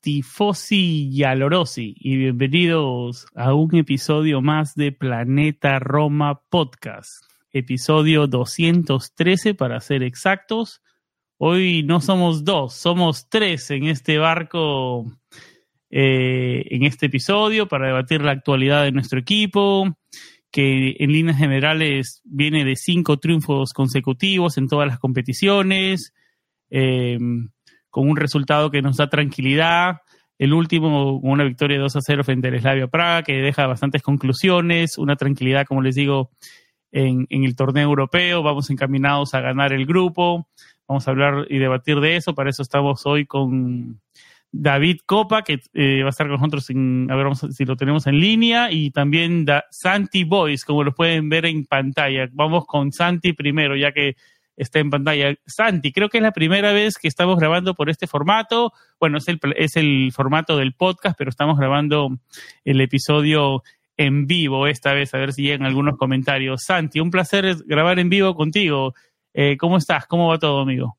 Tifosi y alorosi, y bienvenidos a un episodio más de Planeta Roma Podcast, episodio 213 para ser exactos. Hoy no somos dos, somos tres en este barco, eh, en este episodio, para debatir la actualidad de nuestro equipo, que en líneas generales viene de cinco triunfos consecutivos en todas las competiciones. Eh, con un resultado que nos da tranquilidad. El último una victoria de 2 a 0 frente al Slavia Praga, que deja bastantes conclusiones, una tranquilidad, como les digo, en, el torneo europeo. Vamos encaminados a ganar el grupo. Vamos a hablar y debatir de eso. Para eso estamos hoy con David Copa, que eh, va a estar con nosotros, a ver si lo tenemos en línea, y también Santi Boys, como lo pueden ver en pantalla. Vamos con Santi primero, ya que está en pantalla. Santi, creo que es la primera vez que estamos grabando por este formato. Bueno, es el, es el formato del podcast, pero estamos grabando el episodio en vivo esta vez, a ver si llegan algunos comentarios. Santi, un placer grabar en vivo contigo. Eh, ¿Cómo estás? ¿Cómo va todo, amigo?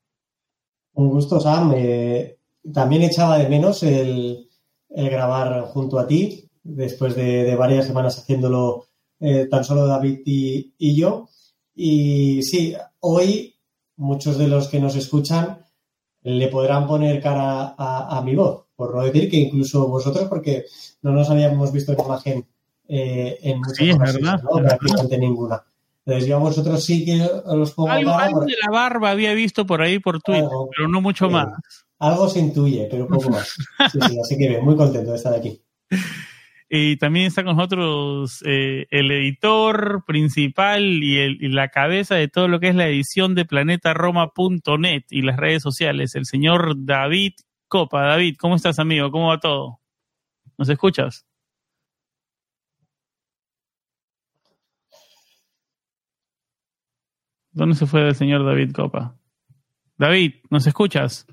Un gusto, Sam. Eh, también echaba de menos el, grabar junto a ti, después de, varias semanas haciéndolo eh, tan solo David y, y yo. Y sí, hoy muchos de los que nos escuchan le podrán poner cara a, mi voz, por no decir que incluso vosotros, porque no nos habíamos visto en imagen eh, en muchas sí, ocasiones, ¿no? prácticamente ninguna. Entonces yo a vosotros sí que os pongo algo, algo de la barba había visto por ahí por Twitter, pero no mucho más. Algo se intuye, pero poco más. Sí, sí, así que bien, muy contento de estar aquí. Y también está con nosotros eh, el editor principal y, la cabeza de todo lo que es la edición de planetaroma.net y las redes sociales, el señor David Copa. David, ¿cómo estás, amigo? ¿Cómo va todo? ¿Nos escuchas? ¿Dónde se fue el señor David Copa? David, ¿nos escuchas?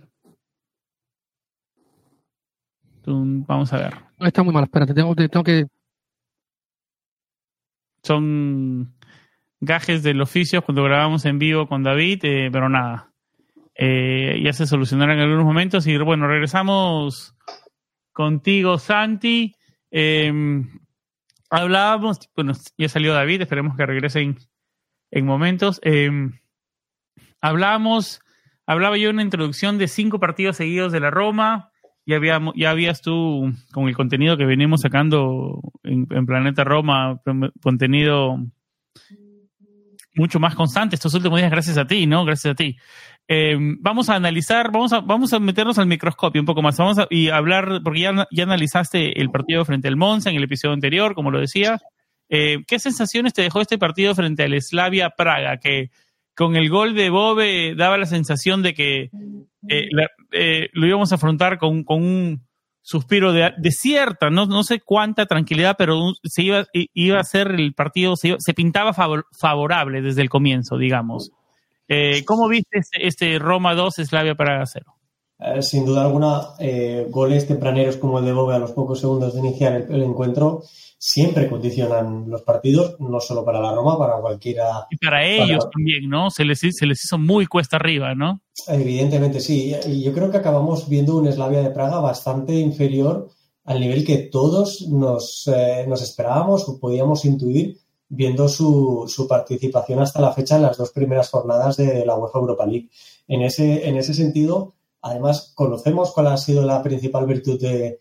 Vamos a ver. Está muy mal, espérate, tengo, tengo que... Son gajes del oficio cuando grabamos en vivo con David, eh, pero nada. Eh, ya se solucionarán en algunos momentos y bueno, regresamos contigo, Santi. Em, hablábamos, bueno, ya salió David, esperemos que regresen en momentos. Eh, hablábamos, hablaba yo en una introducción de cinco partidos seguidos de la Roma ya, habíamos, ya habías tú, con el contenido que venimos sacando en, Planeta Roma, contenido mucho más constante estos últimos días, gracias a ti, ¿no? Gracias a ti. Eh, vamos a analizar, vamos a, vamos a meternos al microscopio un poco más, vamos a y hablar, porque ya, ya analizaste el partido frente al Monza en el episodio anterior, como lo decía. Eh, ¿Qué sensaciones te dejó este partido frente al Slavia Praga? Que con el gol de Bobe daba la sensación de que eh, eh, lo íbamos a afrontar con, un suspiro de, cierta, no, no sé cuánta tranquilidad, pero se iba, iba a ser el partido, se, se pintaba favorable desde el comienzo, digamos. Eh, ¿Cómo viste este, este Roma 2, Slavia para 0? Eh, sin duda alguna, eh, goles tempraneros como el de Bobe a los pocos segundos de iniciar el, encuentro siempre condicionan los partidos, no solo para la Roma, para cualquiera. Y para ellos también, ¿no? Se les, se les hizo muy cuesta arriba, ¿no? Evidentemente, sí. Y yo creo que acabamos viendo un Slavia de Praga bastante inferior al nivel que todos nos, eh, nos esperábamos o podíamos intuir viendo su, su, participación hasta la fecha en las dos primeras jornadas de la UEFA Europa League. En ese, en ese sentido, Además, conocemos cuál ha sido la principal virtud de,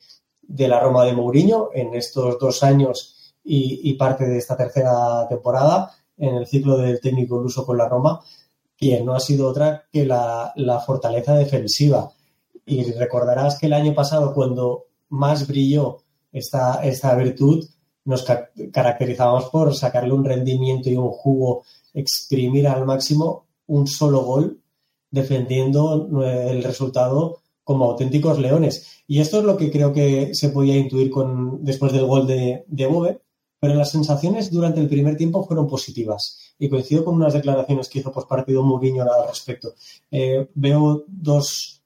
de la Roma de Mourinho en estos dos años y, parte de esta tercera temporada en el ciclo del técnico luso con la Roma, que no ha sido otra que la, fortaleza defensiva. Y recordarás que el año pasado, cuando más brilló esta, esta virtud, nos caracterizamos por sacarle un rendimiento y un jugo, exprimir al máximo un solo gol, defendiendo el resultado como auténticos leones. Y esto es lo que creo que se podía intuir con, después del gol de, de Bobe, pero las sensaciones durante el primer tiempo fueron positivas. Y coincido con unas declaraciones que hizo partido Mourinho al respecto. Eh, veo dos,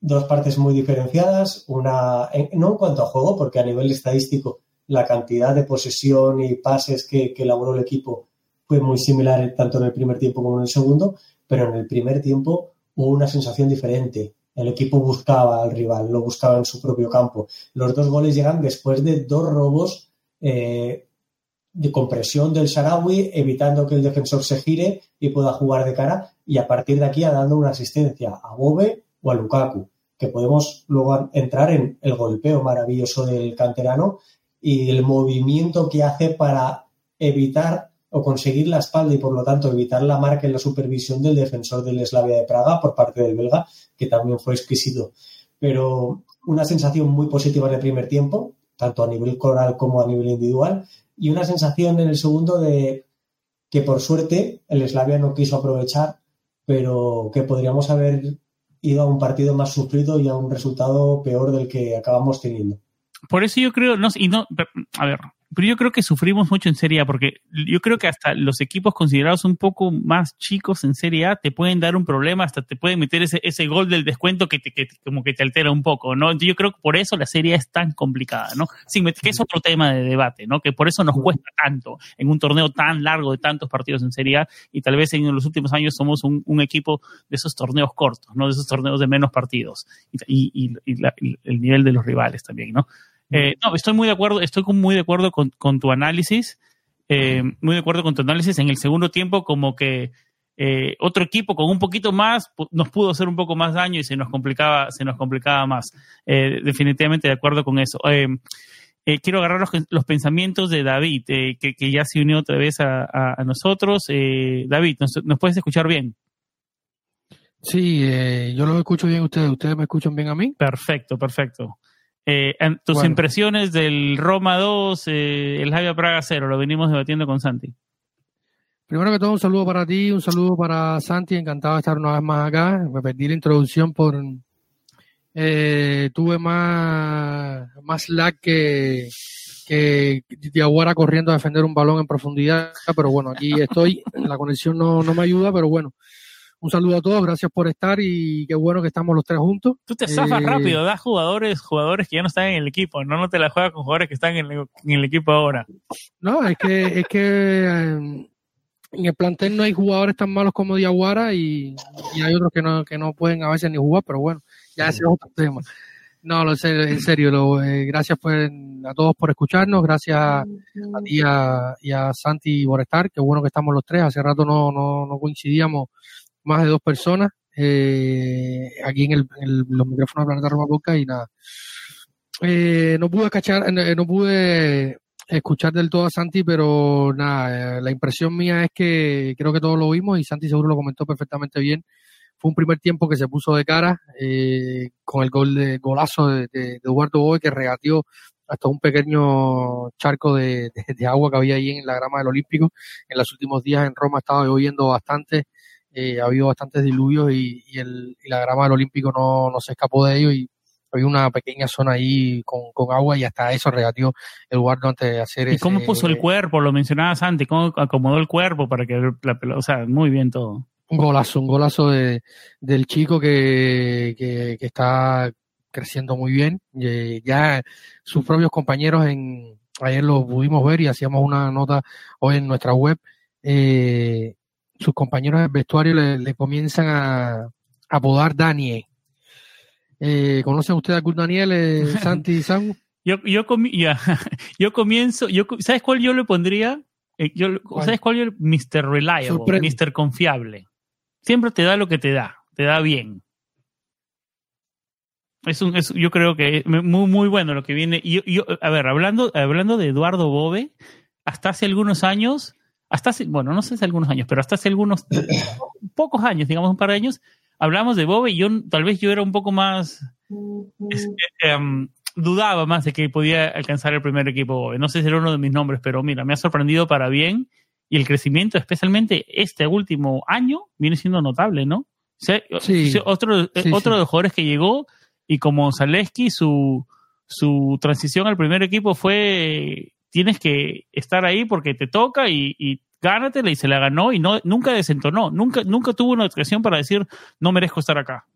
dos, partes muy diferenciadas. Una, no en cuanto a juego, porque a nivel estadístico la cantidad de posesión y pases que, que elaboró el equipo fue muy similar tanto en el primer tiempo como en el segundo, pero en el primer tiempo hubo una sensación diferente. El equipo buscaba al rival, lo buscaba en su propio campo. Los dos goles llegan después de dos robos eh, de compresión del Sarawi, evitando que el defensor se gire y pueda jugar de cara, y a partir de aquí a dando una asistencia a Bobe o a Lukaku, que podemos luego entrar en el golpeo maravilloso del canterano y el movimiento que hace para evitar o conseguir la espalda y por lo tanto evitar la marca en la supervisión del defensor del Slavia de Praga por parte del belga, que también fue exquisito. Pero una sensación muy positiva en el primer tiempo, tanto a nivel coral como a nivel individual, y una sensación en el segundo de que por suerte el Slavia no quiso aprovechar, pero que podríamos haber ido a un partido más sufrido y a un resultado peor del que acabamos teniendo. Por eso yo creo, no, y no, a ver, pero yo creo que sufrimos mucho en Serie A, porque yo creo que hasta los equipos considerados un poco más chicos en Serie A te pueden dar un problema, hasta te pueden meter ese, ese gol del descuento que, te, como que te altera un poco, ¿no? Yo creo que por eso la Serie A es tan complicada, ¿no? Sin que es otro tema de debate, ¿no? Que por eso nos cuesta tanto en un torneo tan largo de tantos partidos en Serie A y tal vez en los últimos años somos un, un equipo de esos torneos cortos, ¿no? De esos torneos de menos partidos y, y, y, y el nivel de los rivales también, ¿no? Eh, no, estoy muy de acuerdo, estoy muy de acuerdo con, tu análisis, eh, muy de acuerdo con tu análisis. En el segundo tiempo, como que eh, otro equipo con un poquito más nos pudo hacer un poco más daño y se nos complicaba, se nos complicaba más. definitivamente de acuerdo con eso. quiero agarrar los, pensamientos de David, que, ya se unió otra vez a, nosotros. David, ¿nos, puedes escuchar bien? Sí, yo lo escucho bien ustedes. ¿Ustedes me escuchan bien a mí? Perfecto, perfecto. Eh, tus impresiones del Roma 2, eh, el Javier Praga 0, lo venimos debatiendo con Santi. Primero que todo, un saludo para ti, un saludo para Santi, encantado de estar una vez más acá. Me perdí la introducción por... Eh, tuve más, más lag que, que Diaguara corriendo a defender un balón en profundidad, pero bueno, aquí estoy, la conexión no, no me ayuda, pero bueno, un saludo a todos, gracias por estar y qué bueno que estamos los tres juntos. Tú te zafas eh, rápido, das jugadores, jugadores que ya no están en el equipo, no, no te la juegas con jugadores que están en el, equipo ahora. No, es que, es que em, en el plantel no hay jugadores tan malos como Diaguara y, hay otros que no, que no pueden a veces ni jugar, pero bueno, ya ese es otro tema. No, en serio, lo, eh, gracias a todos por escucharnos, gracias a ti y a Santi por estar, qué bueno que estamos los tres, hace rato no, no, no coincidíamos más de dos personas eh, aquí en, el, los micrófonos de Planeta Roma Boca y nada. Eh, no pude escuchar, eh, no pude escuchar del todo a Santi, pero nada, la impresión mía es que creo que todos lo vimos y Santi seguro lo comentó perfectamente bien. Fue un primer tiempo que se puso de cara con el gol de golazo de, Eduardo Boy que regateó hasta un pequeño charco de, agua que había ahí en la grama del Olímpico. En los últimos días en Roma estaba lloviendo bastante eh, ha habido bastantes diluvios y, el, la grama del Olímpico no, no se escapó de ello y había una pequeña zona ahí con, agua y hasta eso regatió el guardo antes de hacer ¿Y cómo puso el cuerpo? Lo mencionabas antes, ¿cómo acomodó el cuerpo para que la pelota, o sea, muy bien todo. Un golazo, un golazo de, del chico que, que, está creciendo muy bien. Ya sus propios compañeros en ayer lo pudimos ver y hacíamos una nota hoy en nuestra web. Eh, sus compañeros del vestuario le, comienzan a, apodar Daniel. Eh, ¿Conocen ustedes a algún Daniel, eh, Santi y Samu? Yo, yo, yo comienzo, yo, ¿sabes cuál yo le pondría? Eh, yo, ¿Sabes cuál yo? Mr. Reliable, Mr. Confiable. Siempre te da lo que te da, te da bien. es un, es, yo creo que es muy, muy bueno lo que viene. Y yo, a ver, hablando, hablando de Eduardo Bove, hasta hace algunos años, hasta hace, bueno, no sé si algunos años, pero hasta hace algunos pocos años, digamos un par de años, hablamos de Bove y yo tal vez yo era un poco más um, dudaba más de que podía alcanzar el primer equipo Bove. No sé si era uno de mis nombres, pero mira, me ha sorprendido para bien y el crecimiento, especialmente este último año, viene siendo notable, ¿no? sí, otro, otro de los jugadores que llegó y como Zaleski, su, su transición al primer equipo fue tienes que estar ahí porque te toca y, y gánatela y se la ganó y no nunca desentonó, nunca nunca tuvo una ocasión para decir no merezco estar acá.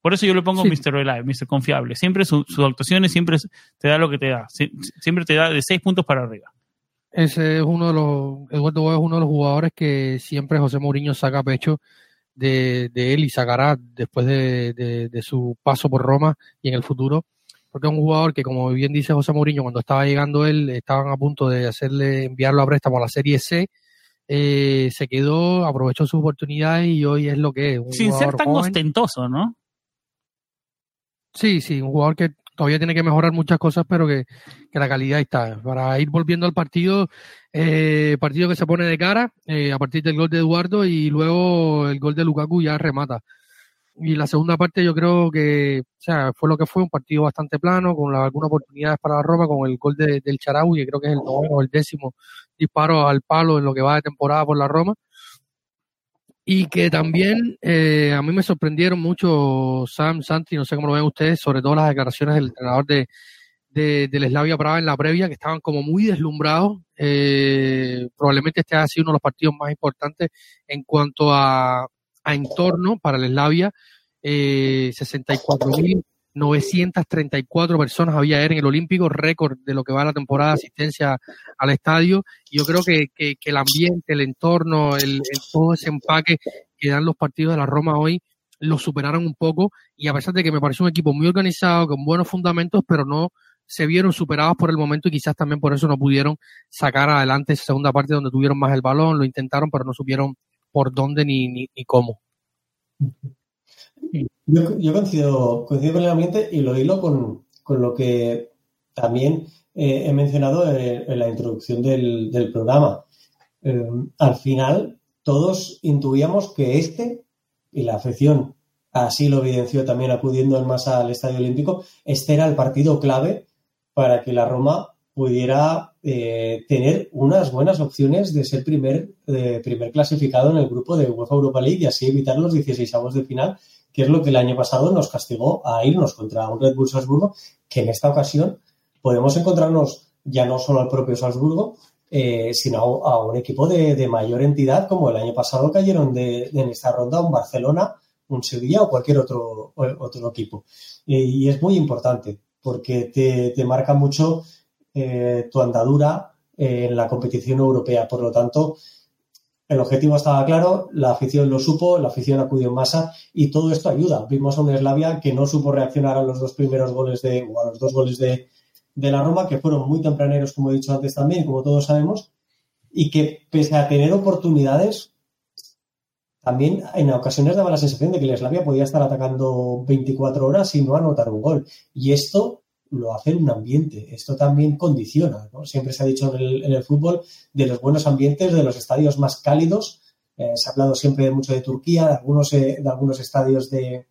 Por eso yo le pongo Mr. Reliable, Mr. Confiable. Siempre sus actuaciones siempre te da lo que te da. Siempre te da de seis puntos para arriba. Ese es uno de los, Eduardo es uno de los jugadores que siempre José Mourinho saca pecho de, él y sacará después de, su paso por Roma y en el futuro, porque es un jugador que, como bien dice José Mourinho, cuando estaba llegando él, estaban a punto de hacerle enviarlo a préstamo a la Serie C. Eh, se quedó, aprovechó sus oportunidades y hoy es lo que es. Sin ser tan ostentoso, ¿no? Sí, sí, un jugador que todavía tiene que mejorar muchas cosas, pero que, la calidad está. Para ir volviendo al partido, eh, partido que se pone de cara eh, a partir del gol de Eduardo y luego el gol de Lukaku ya remata. Y la segunda parte yo creo que o sea, fue lo que fue, un partido bastante plano, con algunas oportunidades para la Roma, con el gol de, del Charaui, que creo que es el noveno o el décimo disparo al palo en lo que va de temporada por la Roma y que también eh, a mí me sorprendieron mucho Sam, Santi, no sé cómo lo ven ustedes, sobre todo las declaraciones del entrenador de, de, del Slavia Praga en la previa, que estaban como muy deslumbrados. Eh, probablemente este ha sido uno de los partidos más importantes en cuanto a, a entorno para el Slavia. Eh, 64 mil 934 personas había en el Olímpico, récord de lo que va la temporada de asistencia al estadio. Y yo creo que, que, el ambiente, el entorno, el, todo ese empaque que dan los partidos de la Roma hoy, lo superaron un poco. Y a pesar de que me pareció un equipo muy organizado, con buenos fundamentos, pero no se vieron superados por el momento y quizás también por eso no pudieron sacar adelante esa segunda parte donde tuvieron más el balón, lo intentaron, pero no supieron por dónde ni, ni, cómo. Yo, coincido, coincido con el ambiente y lo hilo con, lo que también eh, he mencionado en, la introducción del, programa. Eh, al final, todos intuíamos que este, y la afición así lo evidenció también acudiendo en masa al Estadio Olímpico, este era el partido clave para que la Roma pudiera eh, tener unas buenas opciones de ser primer, primer clasificado en el grupo de UEFA Europa League y así evitar los 16 avos de final que es lo que el año pasado nos castigó a irnos contra un Red Bull Salzburgo, que en esta ocasión podemos encontrarnos ya no solo al propio Salzburgo, eh, sino a, un equipo de, mayor entidad, como el año pasado cayeron de, en esta ronda un Barcelona, un Sevilla o cualquier otro, otro equipo. y es muy importante porque te, marca mucho eh, tu andadura en la competición europea. Por lo tanto, el objetivo estaba claro, la afición lo supo, la afición acudió en masa y todo esto ayuda. Vimos a un Eslavia que no supo reaccionar a los dos primeros goles de, o a los dos goles de, la Roma, que fueron muy tempraneros, como he dicho antes también, como todos sabemos, y que pese a tener oportunidades, también en ocasiones daba la sensación de que el Eslavia podía estar atacando 24 horas y no anotar un gol. Y esto lo hace en un ambiente. Esto también condiciona. Siempre se ha dicho en el, fútbol de los buenos ambientes, de los estadios más cálidos. Eh, se ha hablado siempre mucho de Turquía, de algunos, eh, de algunos estadios de,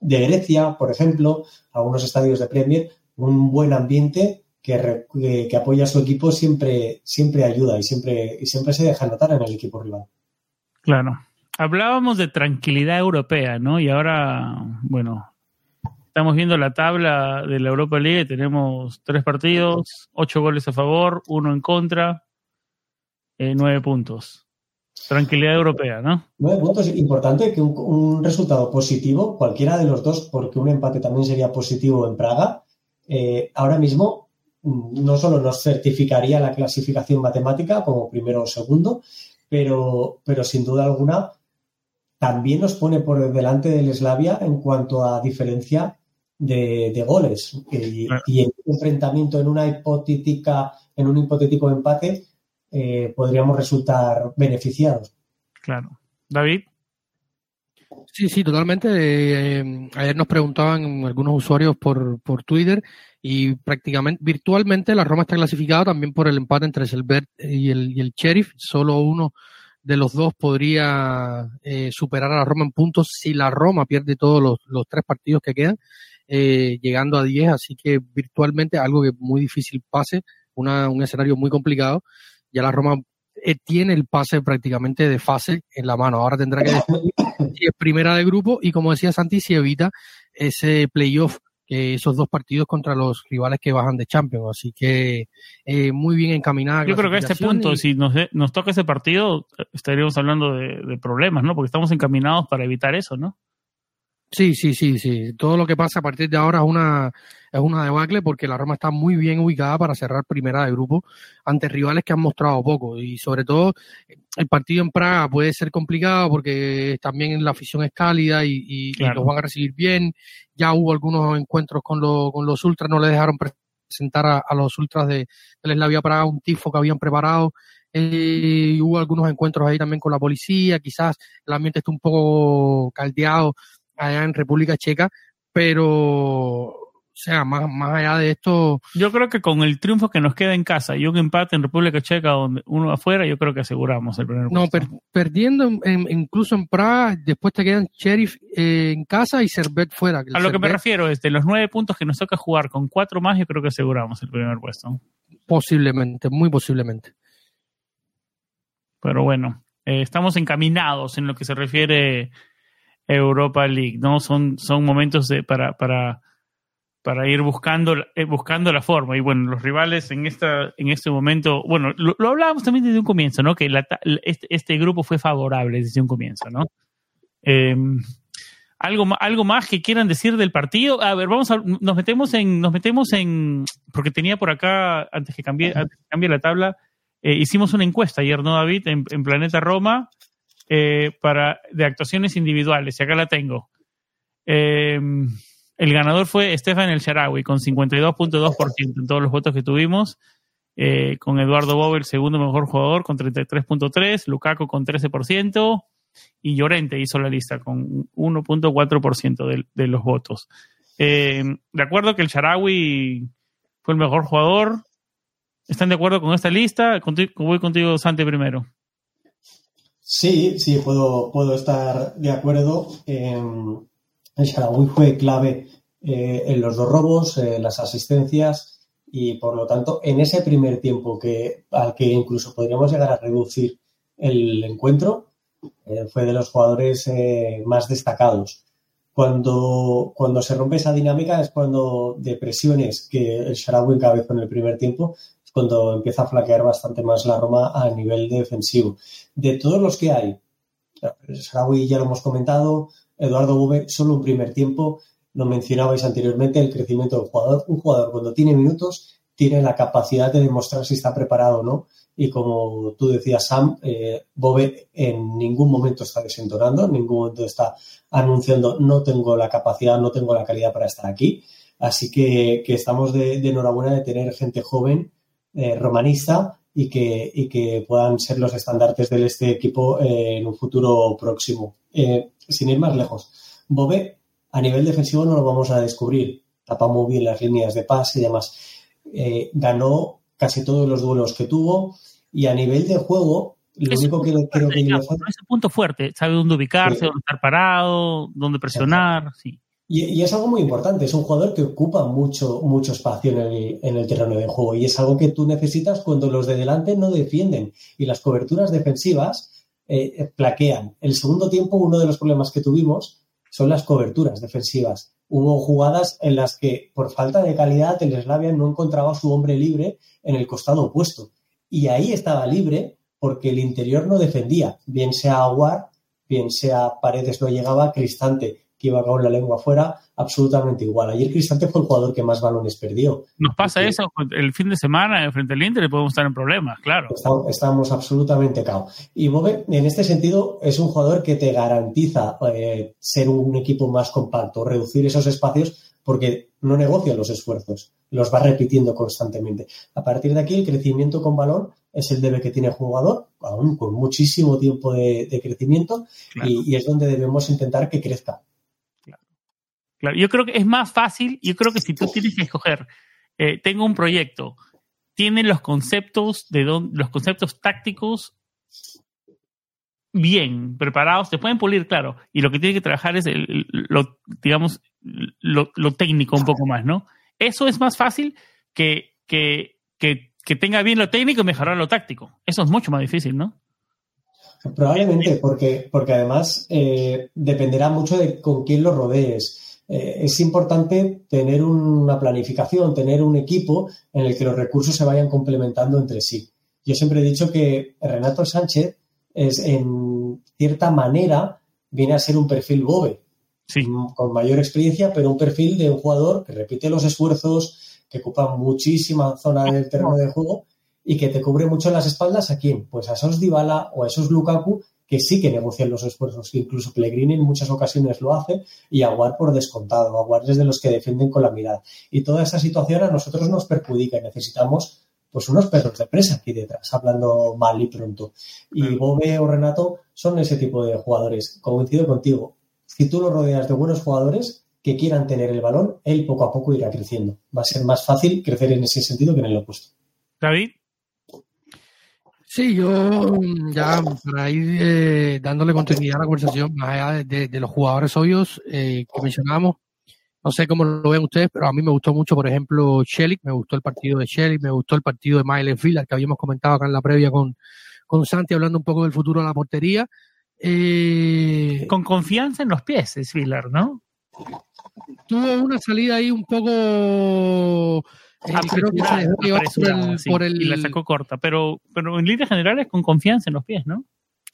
de, Grecia, por ejemplo, algunos estadios de Premier. Un buen ambiente que, que, apoya a su equipo siempre, siempre ayuda y siempre, y siempre se deja notar en el equipo rival. Claro. Hablábamos de tranquilidad europea, ¿no? Y ahora, bueno, Estamos viendo la tabla de la Europa League. Tenemos tres partidos, ocho goles a favor, uno en contra, eh, nueve puntos. Tranquilidad europea, ¿no? Nueve puntos. Importante que un, resultado positivo, cualquiera de los dos, porque un empate también sería positivo en Praga, eh, ahora mismo mm, no solo nos certificaría la clasificación matemática como primero o segundo, pero, pero sin duda alguna también nos pone por delante del Slavia en cuanto a diferencia de, goles. Y, en un enfrentamiento, en una hipotética, en un hipotético empate, eh, podríamos resultar beneficiados. Claro. David. Sí, sí, totalmente. Eh, ayer nos preguntaban algunos usuarios por, por Twitter y prácticamente, virtualmente, la Roma está clasificada también por el empate entre el y el, y el Sheriff. Solo uno de los dos podría eh, superar a la Roma en puntos si la Roma pierde todos los, los tres partidos que quedan, eh, llegando a 10. Así que virtualmente algo que muy difícil pase, una, un escenario muy complicado. Ya la Roma eh, tiene el pase prácticamente de fase en la mano. Ahora tendrá que decidir si es primera de grupo y como decía Santi, si evita ese playoff, que esos dos partidos contra los rivales que bajan de Champions. Así que eh, muy bien encaminada. Yo creo que a este punto, si nos, nos toca ese partido, estaríamos hablando de, de problemas, ¿no? Porque estamos encaminados para evitar eso, ¿no? Sí, sí, sí, sí. Todo lo que pasa a partir de ahora es una, es una debacle porque la Roma está muy bien ubicada para cerrar primera de grupo ante rivales que han mostrado poco. Y sobre todo, el partido en Praga puede ser complicado porque también la afición es cálida y, y, los van a recibir bien. Ya hubo algunos encuentros con, con los ultras, no le dejaron presentar a, los ultras de, de Slavia Praga un tifo que habían preparado. Eh, hubo algunos encuentros ahí también con la policía, quizás el ambiente está un poco caldeado allá en República Checa, pero o sea, más, más allá de esto. Yo creo que con el triunfo que nos queda en casa y un empate en República Checa, donde uno afuera, yo creo que aseguramos el primer No, perdiendo incluso en Praga, después te quedan Sheriff eh, en casa y Servet fuera. A lo que me refiero es de los nueve puntos que nos toca jugar con cuatro más, yo creo que aseguramos el primer puesto. Posiblemente, muy posiblemente. Pero bueno, eh, estamos encaminados en lo que se refiere Europa League, ¿no? Son, son momentos de, para, para, para ir buscando, eh, buscando la forma. Y bueno, los rivales en esta, en este momento, bueno, lo, hablábamos también desde un comienzo, ¿no? Que este, este, grupo fue favorable desde un comienzo, ¿no? Em, algo, algo más que quieran decir del partido. A ver, vamos a, nos metemos en, nos metemos en, porque tenía por acá, antes que cambie, antes que cambie la tabla, eh, hicimos una encuesta ayer, ¿no, David? En, en Planeta Roma, eh, para, de actuaciones individuales, y acá la tengo. Eh, el ganador fue Estefan El Sharawi con 52.2% en todos los votos que tuvimos. Eh, con Eduardo Bobel, segundo mejor jugador, con 33.3%, Lukaku con 13%, y Llorente hizo la lista con 1.4% de, de, los votos. de acuerdo que el Sharawi fue el mejor jugador. ¿Están de acuerdo con esta lista? voy contigo, Santi, primero. Sí, sí, puedo, puedo estar de acuerdo. el Sharawi fue clave eh, en los dos robos, en las asistencias y por lo tanto en ese primer tiempo que al que incluso podríamos llegar a reducir el encuentro, eh, fue de los jugadores eh, más destacados. Cuando, cuando se rompe esa dinámica es cuando de presiones que el Sharawi encabezó en el primer tiempo cuando empieza a flaquear bastante más la Roma a nivel defensivo. De todos los que hay, Sarawi ya lo hemos comentado, Eduardo Bube, solo un primer tiempo, lo mencionabais anteriormente, el crecimiento del jugador. Un jugador cuando tiene minutos tiene la capacidad de demostrar si está preparado o no. Y como tú decías, Sam, eh, Bobe en ningún momento está desentonando, en ningún momento está anunciando no tengo la capacidad, no tengo la calidad para estar aquí. Así que, estamos de enhorabuena de tener gente joven eh, romanista y que, y que puedan ser los estandartes de este equipo eh, en un futuro próximo. Eh, sin ir más lejos, Bobe a nivel defensivo no lo vamos a descubrir. Tapa muy bien las líneas de pase y demás. ganó casi todos los duelos que tuvo y a nivel de juego, lo único que creo que le falta... Es punto fuerte, sabe dónde ubicarse, dónde estar parado, dónde presionar, sí. Y, es algo muy importante, es un jugador que ocupa mucho, mucho espacio en el, en el, terreno de juego y es algo que tú necesitas cuando los de delante no defienden y las coberturas defensivas eh, eh, plaquean. El segundo tiempo, uno de los problemas que tuvimos son las coberturas defensivas. Hubo jugadas en las que, por falta de calidad, el no encontraba su hombre libre en el costado opuesto. Y ahí estaba libre porque el interior no defendía, bien sea Aguar, bien sea Paredes no llegaba, Cristante que iba con la lengua afuera, absolutamente igual. Ayer Cristante fue el jugador que más balones perdió. Nos pasa eso el fin de semana frente al Inter podemos estar en problemas, claro. Estamos, absolutamente cao. Y Bobe, en este sentido, es un jugador que te garantiza eh, ser un equipo más compacto, reducir esos espacios porque no negocia los esfuerzos, los va repitiendo constantemente. A partir de aquí, el crecimiento con balón es el debe que tiene el jugador, aún con muchísimo tiempo de, crecimiento, y, es donde debemos intentar que crezca. Claro. yo creo que es más fácil, yo creo que si tú tienes que escoger, eh, tengo un proyecto, tiene los conceptos de los conceptos tácticos bien preparados, se pueden pulir, claro, y lo que tiene que trabajar es lo, digamos, lo, técnico un poco más, ¿no? Eso es más fácil que, que, que, tenga bien lo técnico y mejorar lo táctico. Eso es mucho más difícil, ¿no? Probablemente, porque, porque además eh, dependerá mucho de con quién lo rodees. Eh, es importante tener una planificación, tener un equipo en el que los recursos se vayan complementando entre sí. Yo siempre he dicho que Renato Sánchez es en cierta manera viene a ser un perfil Bobe. Con mayor experiencia, pero un perfil de un jugador que repite los esfuerzos, que ocupa muchísima zona del terreno de juego y que te cubre mucho las espaldas a quién? Pues a esos Dybala o a esos Lukaku que sí que negocian los esfuerzos, que incluso Pellegrini en muchas ocasiones lo hace, y Aguar por descontado. Aguar es de los que defienden con la mirada. Y toda esa situación a nosotros nos perjudica y necesitamos pues unos perros de presa aquí detrás, hablando mal y pronto. Y Bobe o Renato son ese tipo de jugadores. Coincido contigo. Si tú lo rodeas de buenos jugadores que quieran tener el balón, él poco a poco irá creciendo. Va a ser más fácil crecer en ese sentido que en el opuesto. David. Sí, yo mm, ya para ir eh, dándole continuidad a la conversación, más allá de, los jugadores obvios eh, que mencionamos, no sé cómo lo ven ustedes, pero a mí me gustó mucho, por ejemplo, Shelly, me gustó el partido de Shelly, me gustó el partido de Miles Villar, que habíamos comentado acá en la previa con, con Santi, hablando un poco del futuro de la portería. Eh, con confianza en los pies, es Villar, ¿no? Tuvo una salida ahí un poco... Eh, creo que se dejó por el, Y la sacó corta, pero, pero en líneas generales con confianza en los pies, ¿no?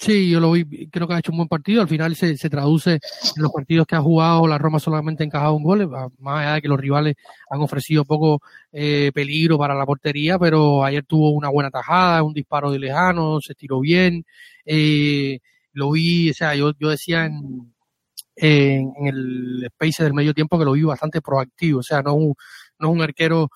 Sí, yo lo vi, creo que ha hecho un buen partido. Al final se, se traduce en los partidos que ha jugado, la Roma solamente ha encajado un gol, más allá de que los rivales han ofrecido poco eh, peligro para la portería, pero ayer tuvo una buena tajada, un disparo de lejano, se tiró bien. Eh, lo vi, o sea, yo, yo decía en, en, el space del medio tiempo que lo vi bastante proactivo, o sea, no, no es un arquero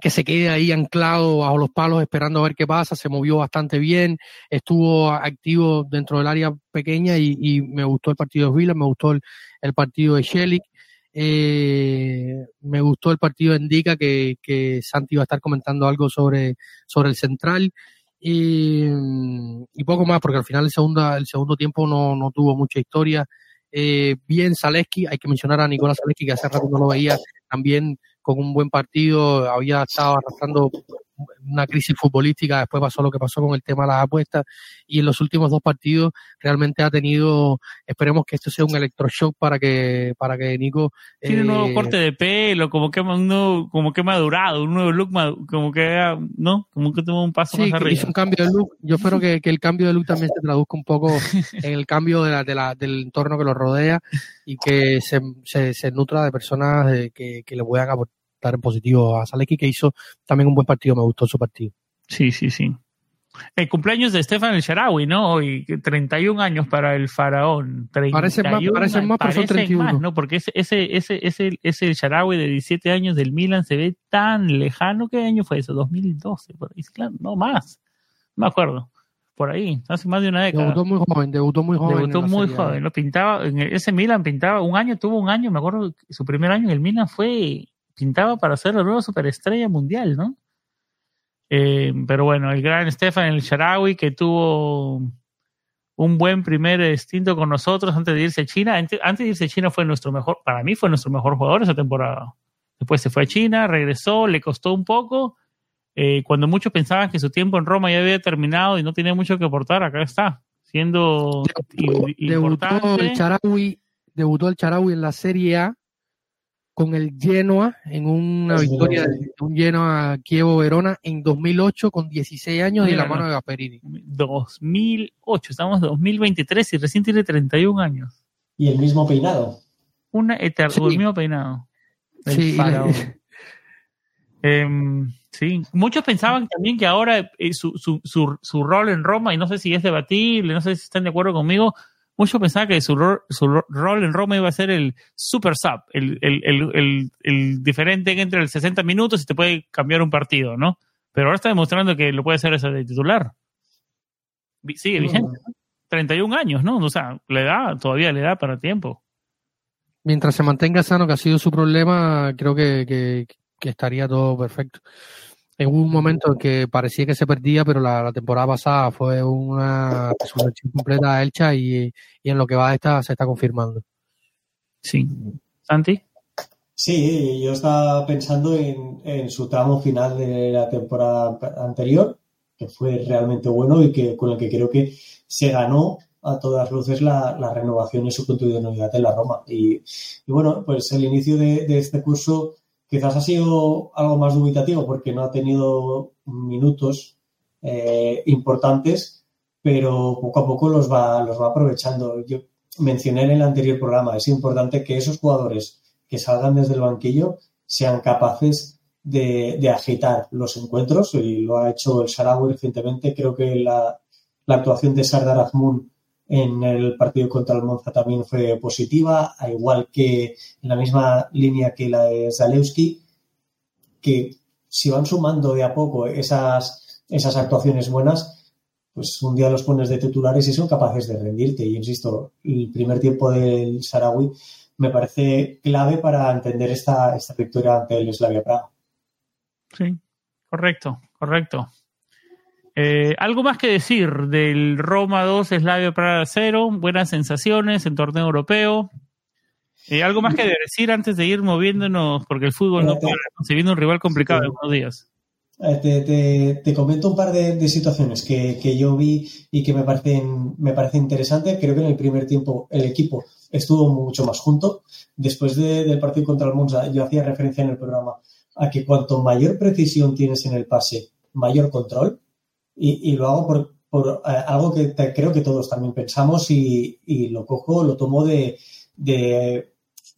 que se quede ahí anclado bajo los palos esperando a ver qué pasa, se movió bastante bien, estuvo activo dentro del área pequeña y, me gustó el partido de Vila, me gustó el, partido de Shelik, eh, me gustó el partido de Indica que, que Santi iba a estar comentando algo sobre, sobre el central. Y, poco más porque al final el segundo, el segundo tiempo no, no tuvo mucha historia. Eh, bien Zaleski, hay que mencionar a Nicolás Zaleski que hace rato no lo veía, también con un buen partido, había estado arrastrando una crisis futbolística, después pasó lo que pasó con el tema de las apuestas y en los últimos dos partidos realmente ha tenido, esperemos que esto sea un electroshock para que para que Nico tiene un nuevo eh, corte de pelo, como que uno, como que madurado, un nuevo look, como que no, como que tuvo un paso más arriba. hizo un cambio de look. Yo espero que, el cambio de look también se traduzca un poco en el cambio de la, de la, del entorno que lo rodea y que se, se, se nutra de personas que, que le puedan aportar en positivo a Saleki, que hizo también un buen partido, me gustó su partido. Sí, sí, sí. El cumpleaños de Stefan el Sharawi, ¿no? Hoy, 31 años para el faraón. parece más, parece más, pero son 31. Más, ¿no? Porque ese, ese, ese, ese, ese Sharawi de 17 años del Milan se ve tan lejano. ¿Qué año fue eso? 2012, por ahí. Claro, no más. No me acuerdo. Por ahí, hace más de una década. Debutó muy joven, debutó muy joven. Debutó muy joven. Lo pintaba, en ese Milan pintaba un año, tuvo un año, me acuerdo, su primer año en el Milan fue pintaba para ser la nueva superestrella mundial, ¿no? Eh, pero bueno, el gran Stefan El Sharawi que tuvo un buen primer instinto con nosotros antes de irse a China. Antes, de irse a China fue nuestro mejor, para mí fue nuestro mejor jugador esa temporada. Después se fue a China, regresó, le costó un poco. Eh, cuando muchos pensaban que su tiempo en Roma ya había terminado y no tenía mucho que aportar, acá está, siendo debutó el Charawi, debutó el Charawi en la Serie A con el Genoa en una victoria de un Genoa Kievo Verona en 2008 con 16 años y la mano de Gasperini. 2008, estamos en 2023 y recién tiene 31 años. Y el mismo peinado. Una eterno, el mismo peinado. sí, em, sí, muchos pensaban también que ahora eh, su, su, su, su, rol en Roma, y no sé si es debatible, no sé si están de acuerdo conmigo, muchos pensaban que su, su rol en Roma iba a ser el super sub, el, el, el, diferente que entre el 60 minutos y te puede cambiar un partido, ¿no? Pero ahora está demostrando que lo puede hacer ese de titular. Sigue vigente. 31 años, ¿no? O sea, le da, todavía le da para tiempo. Mientras se mantenga sano, que ha sido su problema, creo que, que estaría todo perfecto. Hubo un momento en que parecía que se perdía, pero la, temporada pasada fue una resurrección completa Elcha y, y, en lo que va esta se está confirmando. Sí. ¿Santi? Sí, yo estaba pensando en, en, su tramo final de la temporada anterior, que fue realmente bueno y que con el que creo que se ganó a todas luces la, la renovación y su continuidad en la Roma. Y, y bueno, pues el inicio de, de este curso Quizás ha sido algo más dubitativo porque no ha tenido minutos eh, importantes, pero poco a poco los va, los va aprovechando. Yo mencioné en el anterior programa, es importante que esos jugadores que salgan desde el banquillo sean capaces de, agitar los encuentros y lo ha hecho el Sarawi recientemente. Creo que la, la actuación de Sardar Azmoun en el partido contra el Monza también fue positiva, a igual que en la misma línea que la de Zalewski, que si van sumando de a poco esas, esas actuaciones buenas, pues un día los pones de titulares y son capaces de rendirte. Y insisto, el primer tiempo del Sarawi me parece clave para entender esta, esta victoria ante el Slavia Praga. Sí, correcto, correcto. Eh, algo más que decir del Roma 2, Slavia Praga 0, buenas sensaciones en torneo europeo. Eh, algo más que decir antes de ir moviéndonos, porque el fútbol no puede, se viene un rival complicado en unos días. Eh, te, comento un par de, situaciones que, yo vi y que me parecen, me parece interesante. Creo que en el primer tiempo el equipo estuvo mucho más junto. Después del partido contra el Monza, yo hacía referencia en el programa a que cuanto mayor precisión tienes en el pase, mayor control y, lo hago por, por eh, algo que creo que todos también pensamos y, lo cojo, lo tomo de, de,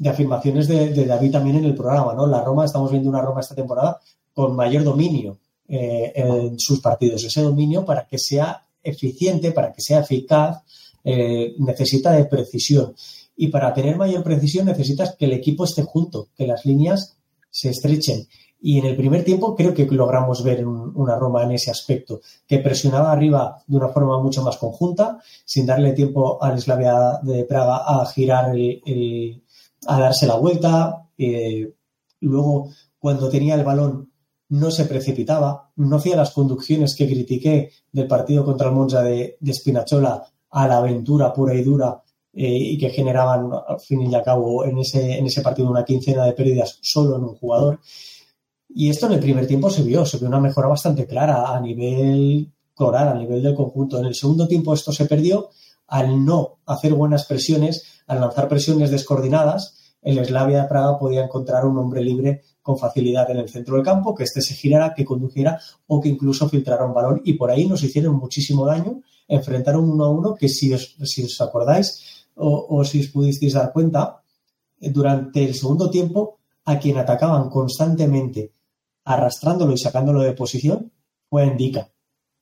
afirmaciones de, David también en el programa, ¿no? La Roma, estamos viendo una Roma esta temporada con mayor dominio eh, en sus partidos. Ese dominio para que sea eficiente, para que sea eficaz, eh, necesita de precisión. Y para tener mayor precisión necesitas que el equipo esté junto, que las líneas se estrechen. Y en el primer tiempo creo que logramos ver una Roma en ese aspecto, que presionaba arriba de una forma mucho más conjunta, sin darle tiempo al Slavia de Praga a girar, a darse la vuelta. Eh, luego, cuando tenía el balón, no se precipitaba, no hacía las conducciones que critiqué del partido contra el Monza de, de Spinachola a la aventura pura y dura eh, y que generaban, al fin y al cabo, en ese, en ese partido una quincena de pérdidas solo en un jugador. Y esto en el primer tiempo se vio, se vio una mejora bastante clara a nivel coral, a nivel del conjunto. En el segundo tiempo esto se perdió al no hacer buenas presiones, al lanzar presiones descoordinadas. El Slavia de Praga podía encontrar un hombre libre con facilidad en el centro del campo, que éste se girara, que condujera o que incluso filtrara un balón. Y por ahí nos hicieron muchísimo daño, enfrentaron uno a uno, que si os, si os acordáis o, o si os pudisteis dar cuenta, durante el segundo tiempo, a quien atacaban constantemente arrastrándolo y sacándolo de posición fue Indica.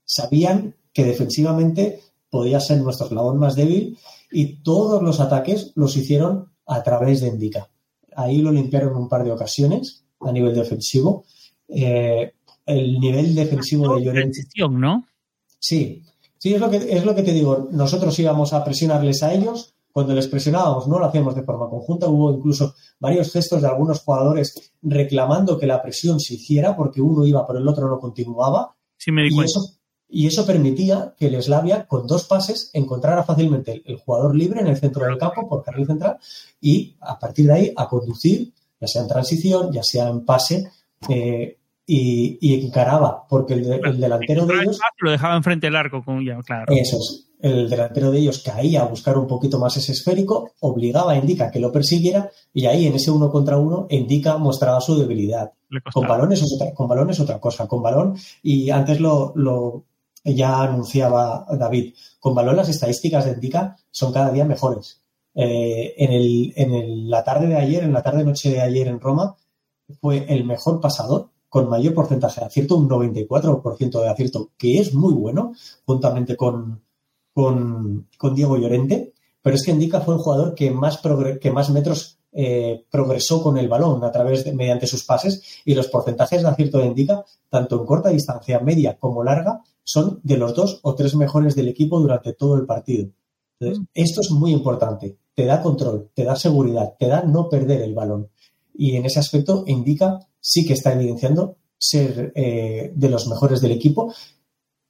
Sabían que defensivamente podía ser nuestro eslabón más débil y todos los ataques los hicieron a través de Indica. Ahí lo limpiaron un par de ocasiones a nivel defensivo. Eh, el nivel defensivo de Llorente. ¿no? Sí, sí, es lo, que, es lo que te digo. Nosotros íbamos a presionarles a ellos cuando les presionábamos no lo hacíamos de forma conjunta, hubo incluso varios gestos de algunos jugadores reclamando que la presión se hiciera porque uno iba pero el otro no continuaba. y, eso, y eso permitía que el Slavia con dos pases encontrara fácilmente el, jugador libre en el centro del campo por carril central y a partir de ahí a conducir, ya sea en transición, ya sea en pase, eh, y, encaraba, porque el, delantero de ellos... Lo dejaba enfrente del arco, con ya, claro. Eso es el delantero de ellos caía a buscar un poquito más ese esférico, obligaba a Indica que lo persiguiera y ahí en ese uno contra uno Indica mostraba su debilidad. Con balones, es otra, con balón es otra cosa, con balón, y antes lo, lo ya anunciaba David, con balón las estadísticas de Indica son cada día mejores. Eh, en, el, en la tarde de ayer, en la tarde-noche de ayer en Roma, fue el mejor pasador con mayor porcentaje de acierto, un 94% de acierto, que es muy bueno, juntamente con, con, Diego Llorente, pero es que Indica fue el jugador que más, que más metros eh, progresó con el balón a través de, mediante sus pases y los porcentajes de acierto de Indica, tanto en corta distancia, media como larga, son de los dos o tres mejores del equipo durante todo el partido. Entonces, mm. esto es muy importante. Te da control, te da seguridad, te da no perder el balón. Y en ese aspecto, Indica sí que está evidenciando ser eh, de los mejores del equipo.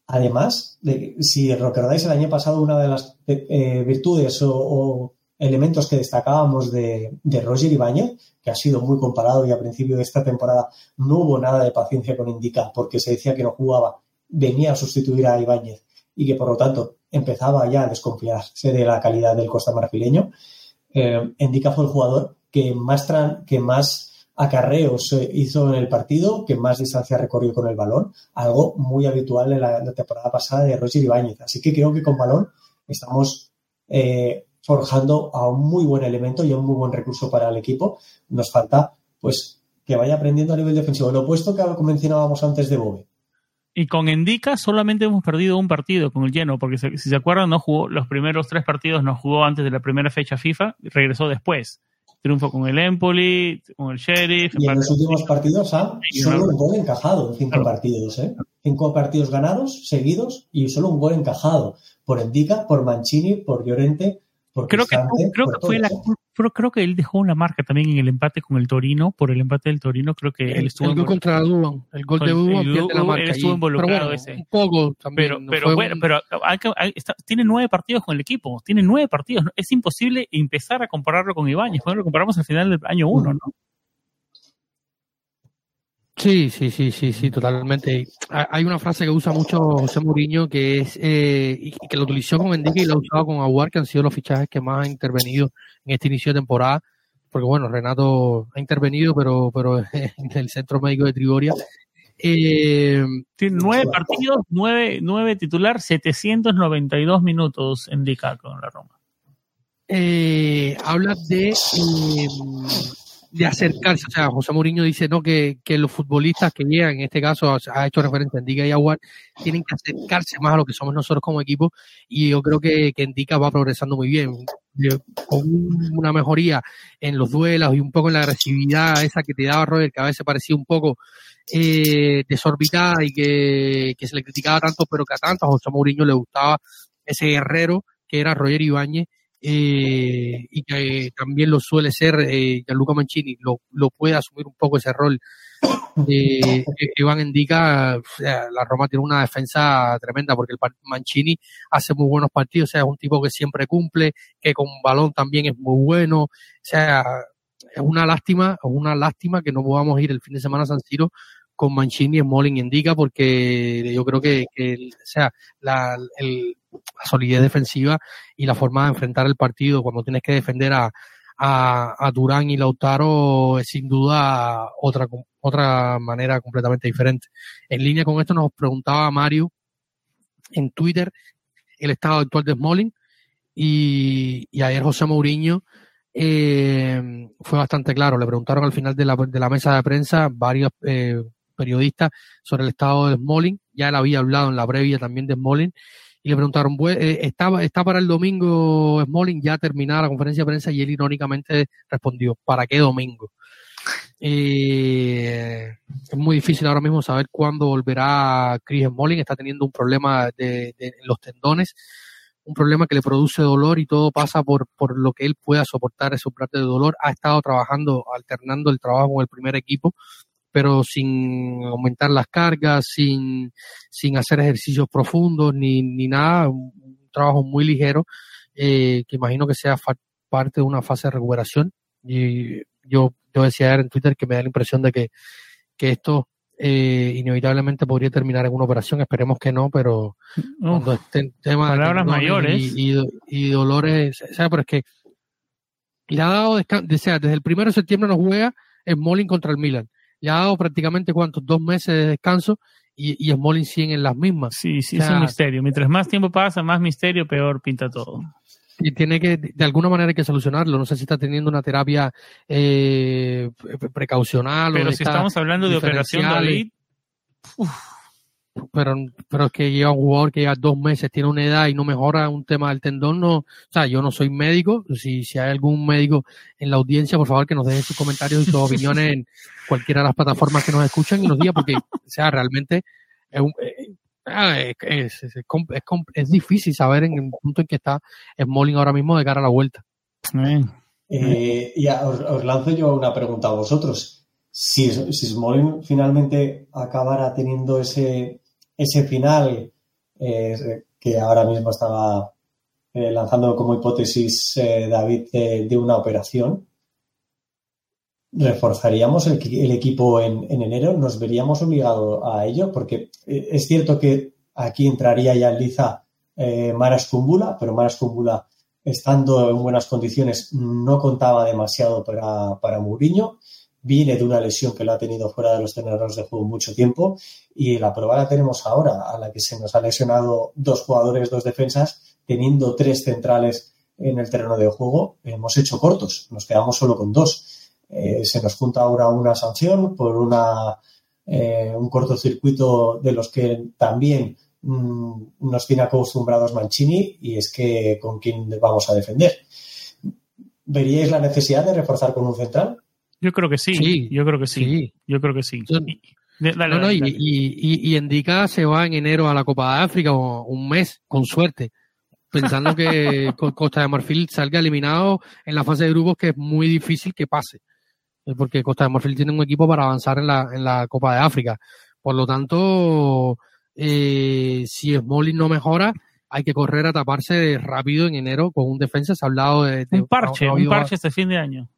Además, de, si recordáis el año pasado, una de las eh, virtudes o, elementos que destacábamos de, Roger Ibáñez, que ha sido muy comparado y a principio de esta temporada no hubo nada de paciencia con Indica porque se decía que no jugaba, venía a sustituir a Ibáñez y que por lo tanto empezaba ya a desconfiarse de la calidad del Costa Marfileño. Eh, Indica fue el jugador que más, que más acarreos hizo en el partido, que más distancia recorrió con el balón, algo muy habitual en la, temporada pasada de Roger Ibáñez. Así que creo que con balón estamos eh, forjando a un muy buen elemento y a un muy buen recurso para el equipo. Nos falta, pues, que vaya aprendiendo a nivel defensivo. Lo opuesto que mencionábamos antes de Bobe. Y con Endica solamente hemos perdido un partido con el lleno, porque si se acuerdan, no jugó los primeros tres partidos, no jugó antes de la primera fecha FIFA, regresó después triunfo con el Empoli, con el Sheriff. Y en los últimos partidos ha solo un gol encajado en cinco partidos, ¿eh? Cinco partidos ganados, seguidos, y solo un gol encajado. Por Endica, por Mancini, por Llorente, creo que, creo que fue la, creo, que él dejó una marca también en el empate con el Torino, por el empate del Torino, creo que él estuvo el gol contra Duban, el gol de Duban pierde la marca. Él estuvo involucrado ese. Un poco también. Pero, bueno, pero tiene nueve partidos con el equipo, tiene nueve partidos. Es imposible empezar a compararlo con Ibáñez, cuando lo comparamos al final del año uno, ¿no? Sí, sí, sí, sí, sí, totalmente. Hay una frase que usa mucho José Mourinho que es eh, y que lo utilizó con Enrique y lo ha usado con Aguar, que han sido los fichajes que más han intervenido en este inicio de temporada. Porque bueno, Renato ha intervenido, pero, pero en el centro médico de Trigoria. Eh, Tiene nueve partidos, nueve, nueve titular, 792 minutos en Dica con la Roma. Eh, habla de eh, de acercarse. O sea, José Mourinho dice no que, los futbolistas que llegan, en este caso ha hecho referencia a Indica y Aguar, tienen que acercarse más a lo que somos nosotros como equipo y yo creo que, que Indica va progresando muy bien. Con una mejoría en los duelos y un poco en la agresividad esa que te daba Roger, que a veces parecía un poco eh, desorbitada y que, que se le criticaba tanto, pero que a tanto a José Mourinho le gustaba ese guerrero que era Roger Ibáñez eh, y que también lo suele ser eh, Gianluca Mancini, lo, lo puede asumir un poco ese rol. Eh, Iván indica, la Roma tiene una defensa tremenda porque el Mancini hace muy buenos partidos, o sea, es un tipo que siempre cumple, que con balón también es muy bueno, o sea, es una lástima, es una lástima que no podamos ir el fin de semana a San Siro con Mancini, Smalling y Indica porque yo creo que, sea, la, el, la solidez defensiva y la forma de enfrentar el partido cuando tienes que defender a, a, Durán y Lautaro es sin duda otra, otra manera completamente diferente. En línea con esto nos preguntaba Mario en Twitter el estado actual de Smalling y, y ayer José Mourinho eh, fue bastante claro. Le preguntaron al final de la, de la mesa de prensa varios eh, periodistas sobre el estado de Smalling. Ya él había hablado en la previa también de Smalling y le preguntaron, eh, ¿está, ¿está para el domingo Smalling ya terminada la conferencia de prensa? Y él irónicamente respondió, ¿para qué domingo? Eh, es muy difícil ahora mismo saber cuándo volverá Chris Smalling, está teniendo un problema de, los tendones, un problema que le produce dolor y todo pasa por, por lo que él pueda soportar ese parte de dolor. Ha estado trabajando, alternando el trabajo con el primer equipo pero sin aumentar las cargas, sin, sin hacer ejercicios profundos ni, ni nada, un, trabajo muy ligero, eh, que imagino que sea parte de una fase de recuperación. Y yo, yo decía ayer en Twitter que me da la impresión de que, que esto eh, inevitablemente podría terminar en una operación, esperemos que no, pero cuando estén temas palabras mayores y, y, dolores, o sea, pero es que le ha dado, o sea, desde el primero de septiembre nos juega en Molin contra el Milan ya ha dado prácticamente cuántos, dos meses de descanso y, y Smalling siguen en las mismas. Sí, sí, es un misterio. Mientras más tiempo pasa, más misterio, peor pinta todo. Y tiene que, de alguna manera hay que solucionarlo. No sé si está teniendo una terapia eh, precaucional. Pero si estamos hablando de operación David, pero, pero es que lleva un jugador que lleva dos meses, tiene una edad y no mejora un tema del tendón, no, o sea, yo no soy médico, si, si hay algún médico en la audiencia, por favor que nos dejen sus comentarios y sus opiniones en cualquiera de las plataformas que nos escuchan y nos diga, porque, o sea, realmente es, un, eh, ah, es, es, es, es, difícil saber en el punto en que está Smalling ahora mismo de cara a la vuelta. Eh, y os, os lanzo yo una pregunta a vosotros si, si Smalling finalmente acabara teniendo ese, ese final eh, que ahora mismo estaba eh, lanzando como hipótesis eh, David de, una operación, ¿reforzaríamos el, equipo en, en, enero? ¿Nos veríamos obligados a ello? Porque es cierto que aquí entraría ya en liza Maras Kumbula, pero Maras Kumbula estando en buenas condiciones no contaba demasiado para, para Mourinho viene de una lesión que lo ha tenido fuera de los terrenos de juego mucho tiempo y la prueba la tenemos ahora, a la que se nos ha lesionado dos jugadores, dos defensas, teniendo tres centrales en el terreno de juego, hemos hecho cortos, nos quedamos solo con dos. Eh, se nos junta ahora una sanción por una, eh, un cortocircuito de los que también mmm, nos tiene acostumbrados Mancini y es que con quién vamos a defender. ¿Veríais la necesidad de reforzar con un central? Yo creo que sí, yo creo que sí, yo creo que sí. Dale, no, no, y, y, y, se va en enero a la Copa de África, un mes, con suerte, pensando que Costa de Marfil salga eliminado en la fase de grupos, que es muy difícil que pase, porque Costa de Marfil tiene un equipo para avanzar en la, en la Copa de África. Por lo tanto, eh, si Smalling no mejora, hay que correr a taparse rápido en enero con un defensa. Se ha hablado de, de un parche, un parche este fin de año.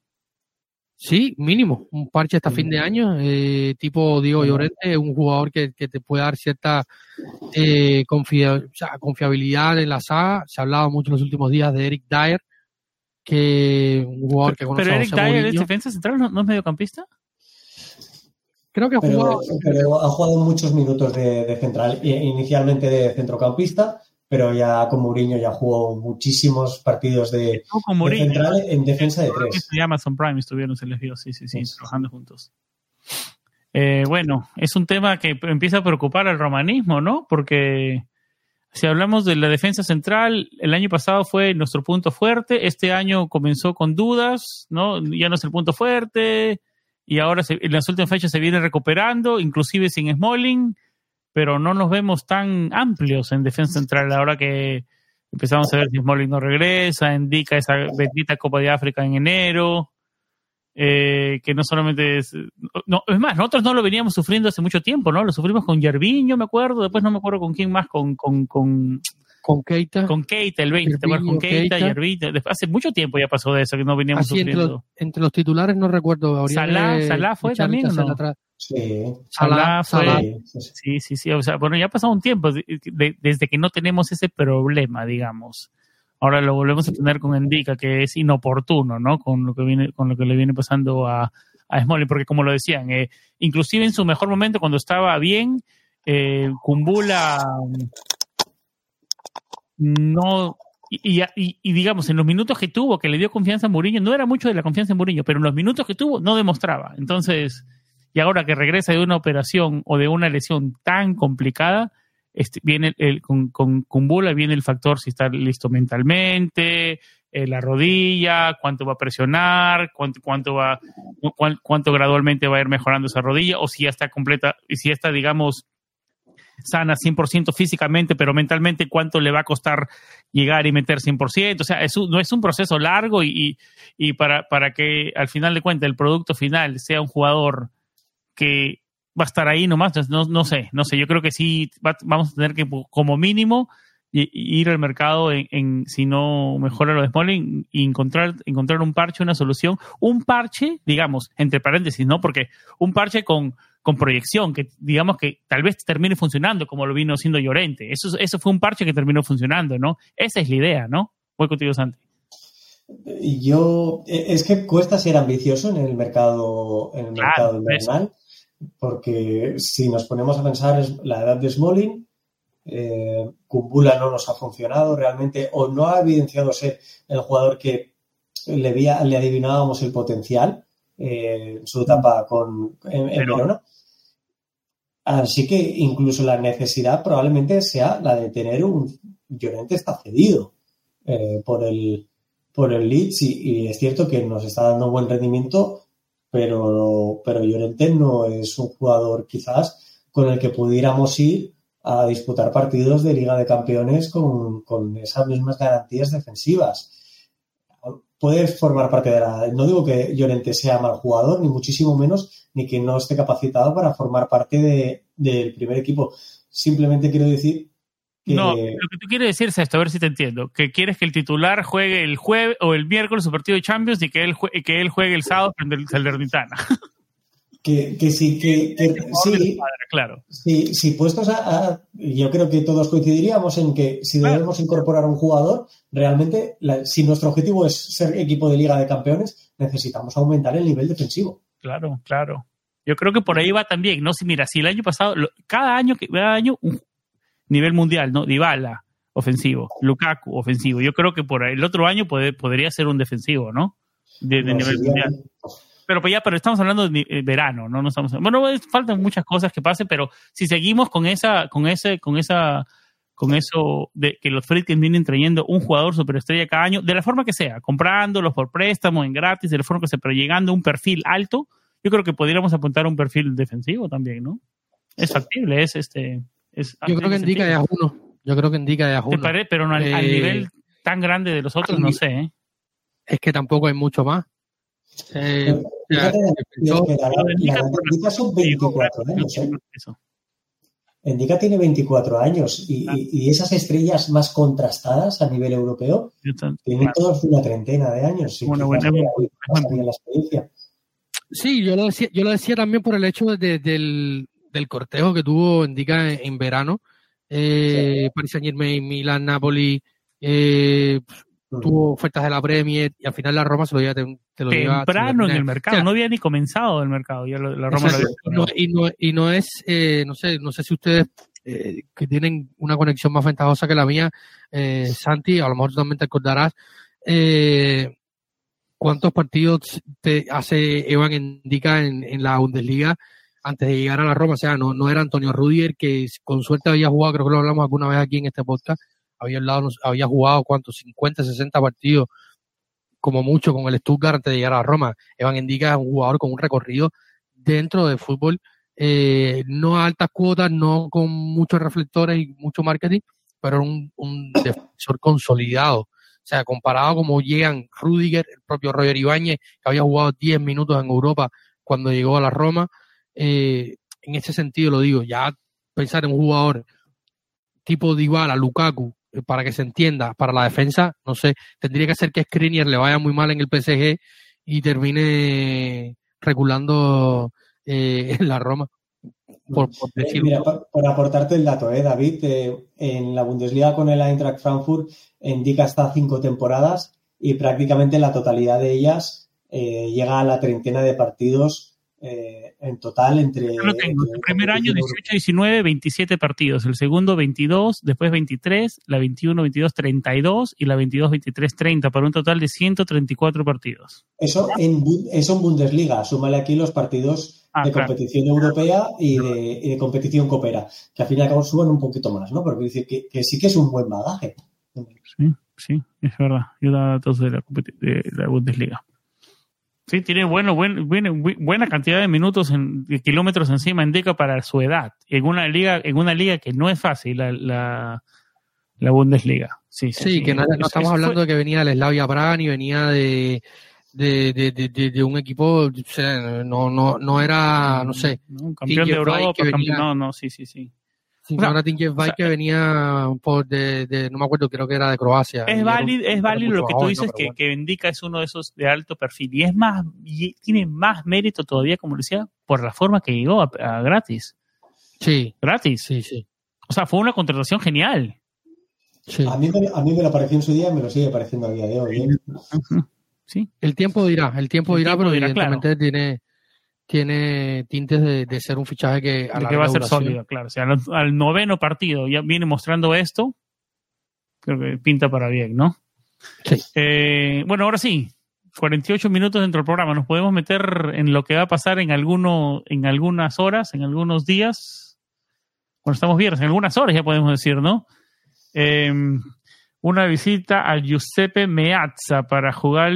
Sí, mínimo, un parche hasta fin de año, eh, tipo Diego Llorente, un jugador que, que te puede dar cierta eh, confia o sea, confiabilidad en la saga. Se ha hablado mucho en los últimos días de Eric Dyer, que un jugador que conoce Pero Eric Dyer es defensa central, ¿no, ¿no, es mediocampista? Creo que ha pero, jugado. Pero ha jugado muchos minutos de, de central, inicialmente de centrocampista, pero ya con Mourinho ya jugó muchísimos partidos de, de central en defensa de tres. Y Amazon Prime estuvieron, se les vio, sí, sí, sí, trabajando juntos. Eh, bueno, es un tema que empieza a preocupar al romanismo, ¿no? Porque si hablamos de la defensa central, el año pasado fue nuestro punto fuerte, este año comenzó con dudas, ¿no? Ya no es el punto fuerte, y ahora se, en las últimas fechas se viene recuperando, inclusive sin Smalling pero no nos vemos tan amplios en defensa central ahora que empezamos a ver si Smalling no regresa, indica esa bendita Copa de África en enero, eh, que no solamente es... No, es más, nosotros no lo veníamos sufriendo hace mucho tiempo, ¿no? Lo sufrimos con Yerviño, me acuerdo, después no me acuerdo con quién más, con... con, con con Keita. Con Keita, el 20, ¿te acuerdas? Con Keita, Yerbita. Hace mucho tiempo ya pasó de eso, que no veníamos Así, sufriendo. Entre los, entre los titulares no recuerdo. Salah, Salah fue también, ¿no? Sí. Salah, fue, sí, sí, sí. O sea, bueno, ya ha pasado un tiempo de, de, desde que no tenemos ese problema, digamos. Ahora lo volvemos a tener con Endica, que es inoportuno, ¿no? Con lo que viene, con lo que le viene pasando a, a Smalling, porque como lo decían, eh, inclusive en su mejor momento, cuando estaba bien, eh, Kumbula no y, y, y, digamos, en los minutos que tuvo, que le dio confianza a Mourinho, no era mucho de la confianza en Mourinho, pero en los minutos que tuvo no demostraba. Entonces, y ahora que regresa de una operación o de una lesión tan complicada, este, viene el, con, con Kumbula viene el factor si está listo mentalmente, eh, la rodilla, cuánto va a presionar, cuánto, cuánto va, cuánto, cuánto gradualmente va a ir mejorando esa rodilla, o si ya está completa, y si está, digamos, sana 100% físicamente, pero mentalmente cuánto le va a costar llegar y meter 100%. O sea, es un, no es un proceso largo y, y para, para que al final de cuentas el producto final sea un jugador que va a estar ahí nomás, no, no sé, no sé, yo creo que sí va, vamos a tener que como mínimo ir al mercado en, en, si no mejora lo de Smalling y encontrar, encontrar un parche, una solución, un parche, digamos, entre paréntesis, ¿no? Porque un parche con, con proyección, que digamos que tal vez termine funcionando como lo vino haciendo Llorente. Eso, eso fue un parche que terminó funcionando, ¿no? Esa es la idea, ¿no? Voy contigo, Santi. Yo, e, es que cuesta ser ambicioso en el mercado, en el mercado invernal, porque si nos ponemos a pensar la edad de Smalling, eh, Kumbula no nos ha funcionado realmente o no ha evidenciado ser el jugador que le, le adivinábamos el potencial eh, en su etapa con, en, en Verona. Así que incluso la necesidad probablemente sea la de tener un Llorente está cedido eh, por el por el Leeds y, es cierto que nos está dando buen rendimiento, pero, pero Llorente no es un jugador quizás con el que pudiéramos ir a disputar partidos de Liga de Campeones con, con esas mismas garantías defensivas. Puede formar parte de la... No digo que Llorente sea mal jugador, ni muchísimo menos, ni que no esté capacitado para formar parte de, del primer equipo. Simplemente quiero decir no, lo que tú quieres decir es esto, a ver si te entiendo. Que quieres que el titular juegue el jueves o el miércoles su partido de Champions y que él, juegue, que él juegue el sábado frente al Salernitana. Que, que sí, que, sí, claro. Sí, sí, puestos a, Yo creo que todos coincidiríamos en que si debemos incorporar un jugador, realmente, si nuestro objetivo es ser equipo de Liga de Campeones, necesitamos aumentar el nivel defensivo. Claro, claro. Yo creo que por ahí va también, ¿no? Si mira, si el año pasado, cada año, cada año un, nivel mundial, ¿no? Dybala, ofensivo, Lukaku, ofensivo. Yo creo que por el otro año puede, podría ser un defensivo, ¿no? De, nivel mundial. Pero pues ya, pero estamos hablando de eh, verano, ¿no? no estamos, bueno, faltan muchas cosas que pasen, pero si seguimos con esa, con ese, con esa, con eso de que los Friedkin vienen trayendo un jugador superestrella cada año, de la forma que sea, comprándolos por préstamo, en gratis, de la forma que sea, pero llegando a un perfil alto, yo creo que podríamos apuntar a un perfil defensivo también, ¿no? Es factible, es este yo creo que indica de a uno. Yo creo que indica de a uno. Pero al, eh, nivel tan grande de los otros, no sé. ¿eh? Es que tampoco hay mucho más. Eh, la, son 24 años. ¿eh? Indica tiene 24 años y, y, esas estrellas más contrastadas a nivel europeo tienen todos una treintena de años. Bueno, bueno, la experiencia. Sí, yo lo decía, yo lo decía también por el hecho de, del, del cortejo que tuvo Indica en, verano. Eh, Paris Saint Germain, Milan, Napoli, eh, tuvo ofertas de la Premier y al final la Roma se lo lleva. Te, lo Temprano en el mercado, no había ni comenzado el mercado, ya la Roma lo y, no, y no es, eh, no sé, no sé si ustedes eh, que tienen una conexión más ventajosa que la mía, eh, Santi, a lo mejor tú también te acordarás, eh, cuántos partidos te hace Evan Indica en, en la Bundesliga antes de llegar a la Roma. O sea, no, no era Antonio Rudier, que con suerte había jugado, creo que lo hablamos alguna vez aquí en este podcast, había, había jugado, ¿cuántos? 50, 60 partidos, como mucho, con el Stuttgart antes de llegar a la Roma. Evan Indica es un jugador con un recorrido dentro del fútbol, eh, no a altas cuotas, no con muchos reflectores y mucho marketing, pero un, un defensor consolidado. O sea, comparado como llegan Rudiger, el propio Roger Ibáñez, que había jugado 10 minutos en Europa cuando llegó a la Roma, eh, en ese sentido lo digo, ya pensar en un jugador tipo Dybala, Lukaku, eh, para que se entienda, para la defensa, no sé, tendría que ser que Skriniar le vaya muy mal en el PSG y termine reculando eh, en la Roma. Por, Mira, por, aportarte el dato, David, en la Bundesliga con el Eintracht Frankfurt indica hasta cinco temporadas y prácticamente la totalidad de ellas llega a la treintena de partidos eh, en total entre... El primer año 18-19, 27 partidos, el segundo 22, después 23, la 21-22, 32 y la 22-23, 30, para un total de 134 partidos. Eso en, eso en Bundesliga, súmale aquí los partidos ah, de competición europea y de, competición coopera, que al fin y al cabo suben un poquito más, ¿no? Porque dice que, que sí que es un buen bagaje. Sí, sí, es verdad. Yo da datos de la, de la Bundesliga. Sí, tiene bueno, buen, buena cantidad de minutos, en, de kilómetros encima en Deca para su edad. En una liga, en una liga que no es fácil, la, la, Bundesliga. Sí, sí, que no, estamos hablando de que venía del Slavia Praga ni venía de, de, de, de, un equipo, no, no, no era, no sé. Un campeón de Europa, no, no, sí, sí, sí. Sí, ahora que venía por de, de, no me acuerdo, creo que era de Croacia. Es válido, es válido lo que tú dices, que, que Indica es uno de esos de alto perfil. Y es más, y tiene más mérito todavía, como decía, por la forma que llegó a, gratis. Sí. Gratis. Sí, sí. O sea, fue una contratación genial. Sí. A, mí, a mí me lo pareció en su día y me lo sigue pareciendo a día de hoy. ¿eh? Sí. El tiempo dirá, el tiempo dirá, pero evidentemente tiene tiene tintes de, ser un fichaje que, a que va a ser sólido, claro. O sea, al, noveno partido ya viene mostrando esto, creo que pinta para bien, ¿no? Sí. Eh, bueno, ahora sí, 48 minutos dentro del programa. Nos podemos meter en lo que va a pasar en alguno, en algunas horas, en algunos días. bueno, estamos viernes, en algunas horas ya podemos decir, ¿no? Em, una visita al Giuseppe Meazza para jugar,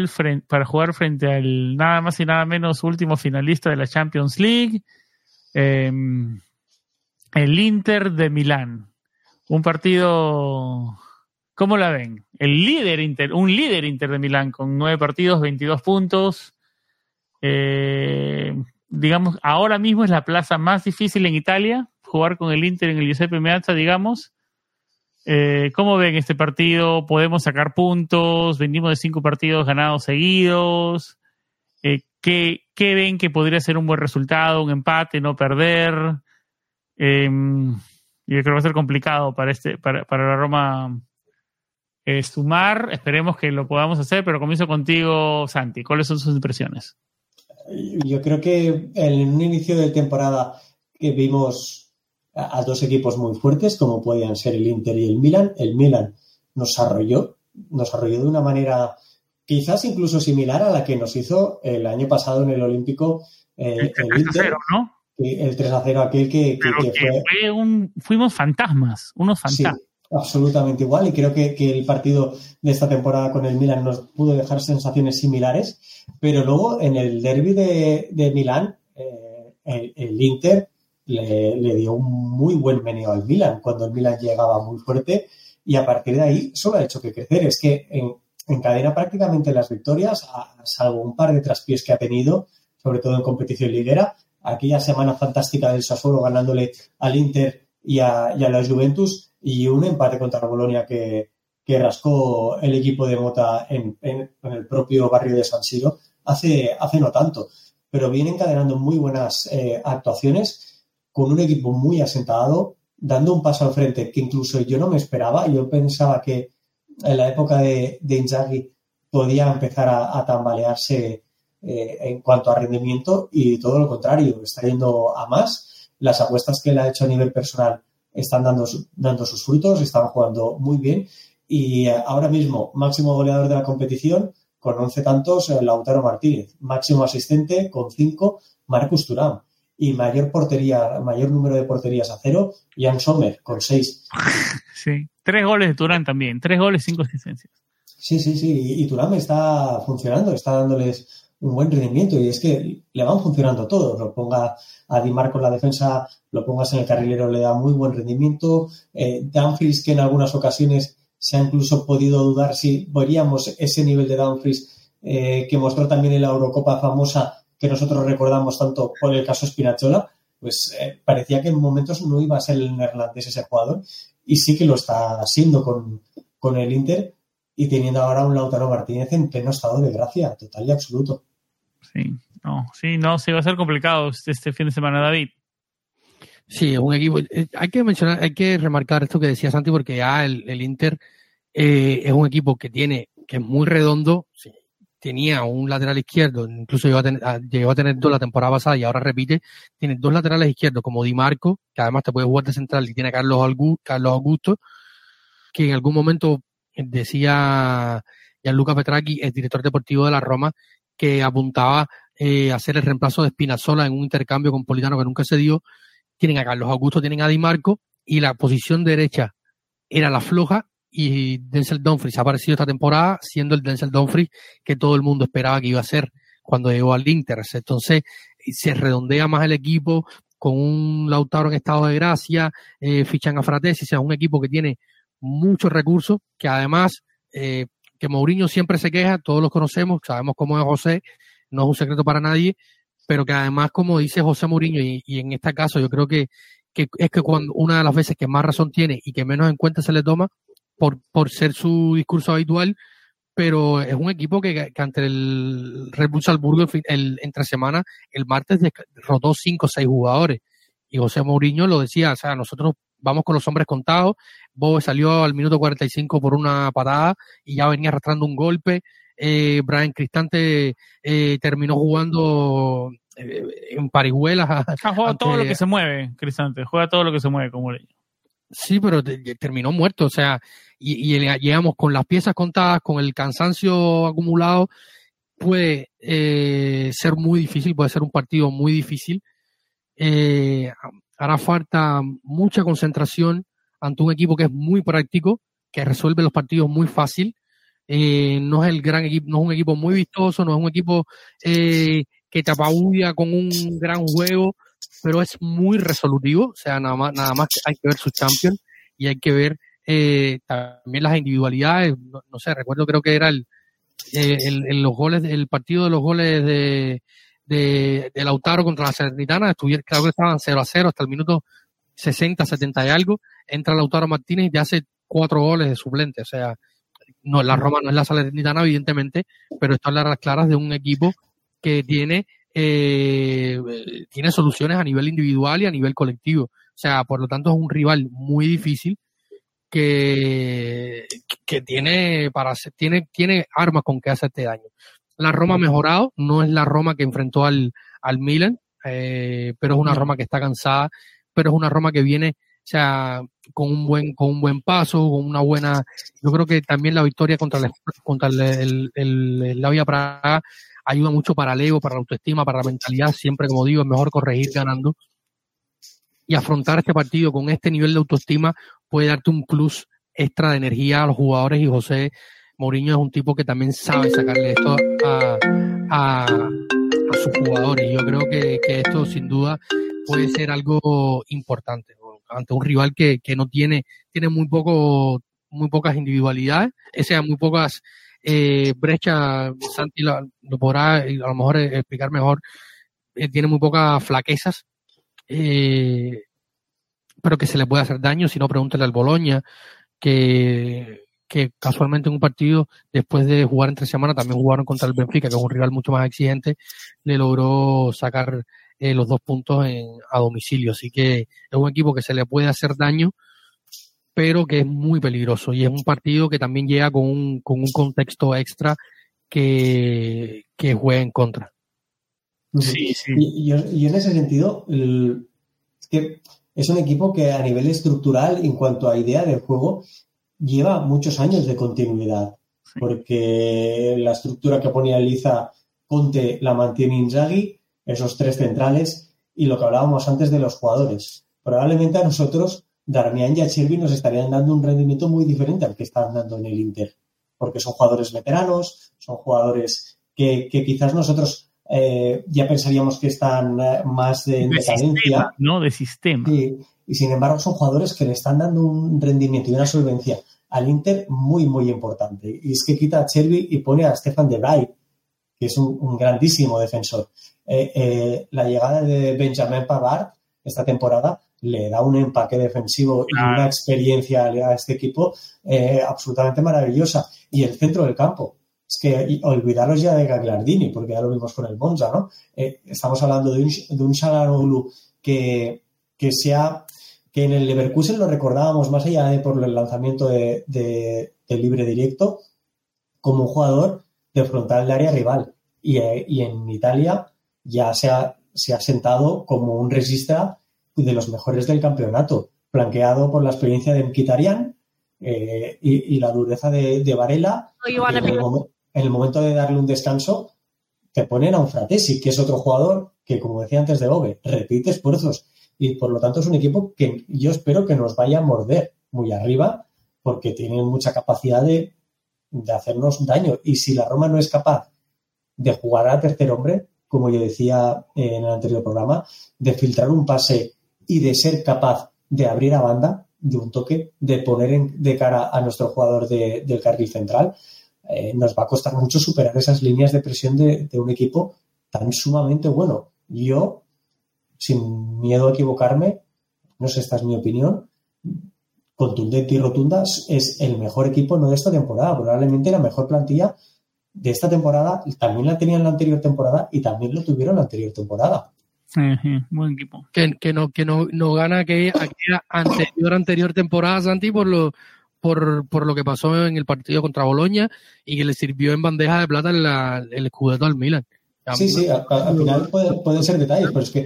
para jugar frente al nada más y nada menos último finalista de la Champions League, em, el Inter de Milán. Un partido, ¿cómo la ven? El líder Inter, un líder Inter de Milán con nueve partidos, 22 puntos. Eh, digamos, ahora mismo es la plaza más difícil en Italia, jugar con el Inter en el Giuseppe Meazza, digamos. Eh, ¿Cómo ven este partido? ¿Podemos sacar puntos? Venimos de cinco partidos ganados seguidos. Eh, ¿qué, ven que podría ser un buen resultado? ¿Un empate? ¿No perder? Em, yo creo que va a ser complicado para, este, para, la Roma eh, sumar. Esperemos que lo podamos hacer, pero comienzo contigo, Santi. ¿Cuáles son sus impresiones? Yo creo que en un inicio de temporada que vimos a, dos equipos muy fuertes como podían ser el Inter y el Milan. El Milan nos arrolló, nos arrolló de una manera quizás incluso similar a la que nos hizo el año pasado en el Olímpico eh, el, 3 a 0, ¿no? El 3 a 0 aquel que, fue... un, fuimos fantasmas, unos fantasmas. absolutamente igual y creo que, el partido de esta temporada con el Milan nos pudo dejar sensaciones similares, pero luego en el derby de, de Milán, eh, el, el, Inter le, dio un muy buen meneo al Milan cuando el Milan llegaba muy fuerte y a partir de ahí solo ha hecho que crecer. Es que en, encadena prácticamente las victorias, salvo un par de traspiés que ha tenido, sobre todo en competición liguera. Aquella semana fantástica del Sassuolo ganándole al Inter y a, la Juventus y un empate contra la Bolonia que, rascó el equipo de Mota en, el propio barrio de San Siro hace, hace no tanto. Pero viene encadenando muy buenas eh, actuaciones con un equipo muy asentado, dando un paso al frente que incluso yo no me esperaba. Yo pensaba que en la época de, de Inzaghi podía empezar a, tambalearse eh, en cuanto a rendimiento y todo lo contrario, está yendo a más. Las apuestas que él ha hecho a nivel personal están dando, sus frutos, están jugando muy bien y eh, ahora mismo máximo goleador de la competición con 11 tantos eh, Lautaro Martínez, máximo asistente con 5 Marcus Turán y mayor portería, mayor número de porterías a cero, Jan Sommer con seis. Sí, tres goles de Turán también, tres goles, cinco asistencias. Sí, sí, sí, y, Turán está funcionando, está dándoles un buen rendimiento y es que le van funcionando todos. Lo ponga a Di Marco en la defensa, lo pongas en el carrilero, le da muy buen rendimiento. Eh, Dumfries, que en algunas ocasiones se ha incluso podido dudar si veríamos ese nivel de Dumfries eh, que mostró también en la Eurocopa famosa que nosotros recordamos tanto por el caso Spinazzola, pues eh, parecía que en momentos no iba a ser el neerlandés ese jugador y sí que lo está siendo con, con el Inter y teniendo ahora un Lautaro Martínez en pleno estado de gracia, total y absoluto. Sí, no, sí, no, sí va a ser complicado este, este fin de semana, David. Sí, un equipo. Eh, hay que mencionar, hay que remarcar esto que decía Santi, porque ya el, Inter eh, es un equipo que tiene, que es muy redondo, sí, tenía un lateral izquierdo, incluso llegó a, tener, llegó a tener dos la temporada pasada y ahora repite, tiene dos laterales izquierdos como Di Marco, que además te puede jugar de central y tiene a Carlos, Augusto, que en algún momento decía Gianluca Petracchi, el director deportivo de la Roma, que apuntaba eh, a hacer el reemplazo de Spinazzola en un intercambio con Politano que nunca se dio. Tienen a Carlos Augusto, tienen a Di Marco y la posición derecha era la floja y Denzel Dumfries ha aparecido esta temporada siendo el Denzel Dumfries que todo el mundo esperaba que iba a ser cuando llegó al Inter. Entonces se redondea más el equipo con un Lautaro en estado de gracia, eh, fichan a Fratesi, o sea, un equipo que tiene muchos recursos, que además eh, que Mourinho siempre se queja, todos los conocemos, sabemos cómo es José, no es un secreto para nadie, pero que además, como dice José Mourinho, y, y en este caso yo creo que, que es que cuando una de las veces que más razón tiene y que menos en cuenta se le toma, por, por ser su discurso habitual, pero es un equipo que, ante el Red Bull Salzburgo el, entre semana, el martes rotó cinco o seis jugadores. Y José Mourinho lo decía, o sea, nosotros vamos con los hombres contados. Bob salió al minuto 45 por una patada y ya venía arrastrando un golpe. Eh, Brian Cristante eh, terminó jugando eh, en parihuelas. juega todo lo que se mueve, Cristante, juega todo lo que se mueve como Mourinho. Sí, pero terminó muerto, o sea, y, y, llegamos con las piezas contadas, con el cansancio acumulado, puede eh, ser muy difícil, puede ser un partido muy difícil. Eh, hará falta mucha concentración ante un equipo que es muy práctico, que resuelve los partidos muy fácil. Eh, no es el gran equipo, no es un equipo muy vistoso, no es un equipo eh, que te apabulla con un gran juego, pero es muy resolutivo. O sea, nada más, nada más hay que ver su champion y hay que ver eh, también las individualidades. No, sé, recuerdo creo que era el, el, los goles, el partido de los goles de, de, de Lautaro contra la Salernitana, estuvieron, creo que estaban 0 a 0 hasta el minuto 60, 70 y algo. Entra Lautaro Martínez y te hace cuatro goles de suplente. O sea, no, la Roma no es la Salernitana, evidentemente, pero están las claras de un equipo que tiene, eh, tiene soluciones a nivel individual y a nivel colectivo. O sea, por lo tanto, es un rival muy difícil que, que tiene para tiene, tiene armas con que hacerte daño. La Roma ha mejorado, no es la Roma que enfrentó al, al Milan, eh, pero es una Roma que está cansada, pero es una Roma que viene, o sea, con un buen, con un buen paso, con una buena, yo creo que también la victoria contra el, contra el, el, el, la Vía Praga ayuda mucho para el ego, para la autoestima, para la mentalidad, siempre como digo, es mejor corregir ganando. Y afrontar este partido con este nivel de autoestima puede darte un plus extra de energía a los jugadores y José Mourinho es un tipo que también sabe sacarle esto a, a, sus jugadores. Yo creo que, esto sin duda puede ser algo importante ante un rival que, que no tiene, tiene muy poco, muy pocas individualidades, o sea, muy pocas eh, brechas, Santi lo, podrá a lo mejor explicar mejor, eh, tiene muy pocas flaquezas, eh, pero que se le puede hacer daño, si no pregúntale al Boloña, que casualmente en un partido, después de jugar entre semana, también jugaron contra el Benfica, que es un rival mucho más exigente, le logró sacar eh, los dos puntos en, a domicilio. Así que es un equipo que se le puede hacer daño, pero que es muy peligroso. Y es un partido que también llega con un, con un contexto extra que, que juega en contra. Sí, sí. Y, y, en ese sentido, es que es un equipo que a nivel estructural, en cuanto a idea de juego, lleva muchos años de continuidad, porque la estructura que ponía Eliza Conte la mantiene Inzaghi, esos tres centrales, y lo que hablábamos antes de los jugadores. Probablemente a nosotros, Darmian y a nos estarían dando un rendimiento muy diferente al que están dando en el Inter, porque son jugadores veteranos, son jugadores que, quizás nosotros eh, ya pensaríamos que están eh, más de, decadencia. no, de sistema y sin embargo son jugadores que le están dando un rendimiento y una solvencia al Inter muy, muy importante. Y es que quita a Cherby y pone a Stefan de Vrij, que es un, grandísimo defensor. Eh, eh, la llegada de Benjamin Pavard esta temporada le da un empaque defensivo y una experiencia a este equipo eh, absolutamente maravillosa. Y el centro del campo. Es que olvidaros ya de Gagliardini, porque ya lo vimos con el Monza, ¿no? estamos hablando de un, de un que, que se ha que en el Leverkusen lo recordábamos más allá de por el lanzamiento de, libre directo, como un jugador de frontal de área rival. Y, eh, en Italia ya se ha, se ha sentado como un resista de los mejores del campeonato, flanqueado por la experiencia de Mkhitaryan eh, y, la dureza de, Varela. En el, momento de darle un descanso, te ponen a un Fratesi, que es otro jugador que, como decía antes de Ove, repite esfuerzos y por lo tanto es un equipo que yo espero que nos vaya a morder muy arriba porque tiene mucha capacidad de, hacernos daño. Y si la Roma no es capaz de jugar a tercer hombre, como yo decía en el anterior programa, de filtrar un pase y de ser capaz de abrir a banda de un toque, de poner de cara a nuestro jugador del carril central, eh, nos va a costar mucho superar esas líneas de presión de, de, un equipo tan sumamente bueno. Yo sin miedo a equivocarme, no sé, esta es mi opinión, contundente y rotunda, es el mejor equipo no de esta temporada, probablemente la mejor plantilla de esta temporada, también la tenían la anterior temporada y también lo tuvieron la anterior temporada. Buen equipo. Que, que, no, que no, no gana aquella, aquella anterior, anterior temporada, Santi, por lo, por, por lo que pasó en el partido contra Boloña y que le sirvió en bandeja de plata el escudeto al Milan. Sí, sí, al, final pueden ser detalles, pero es que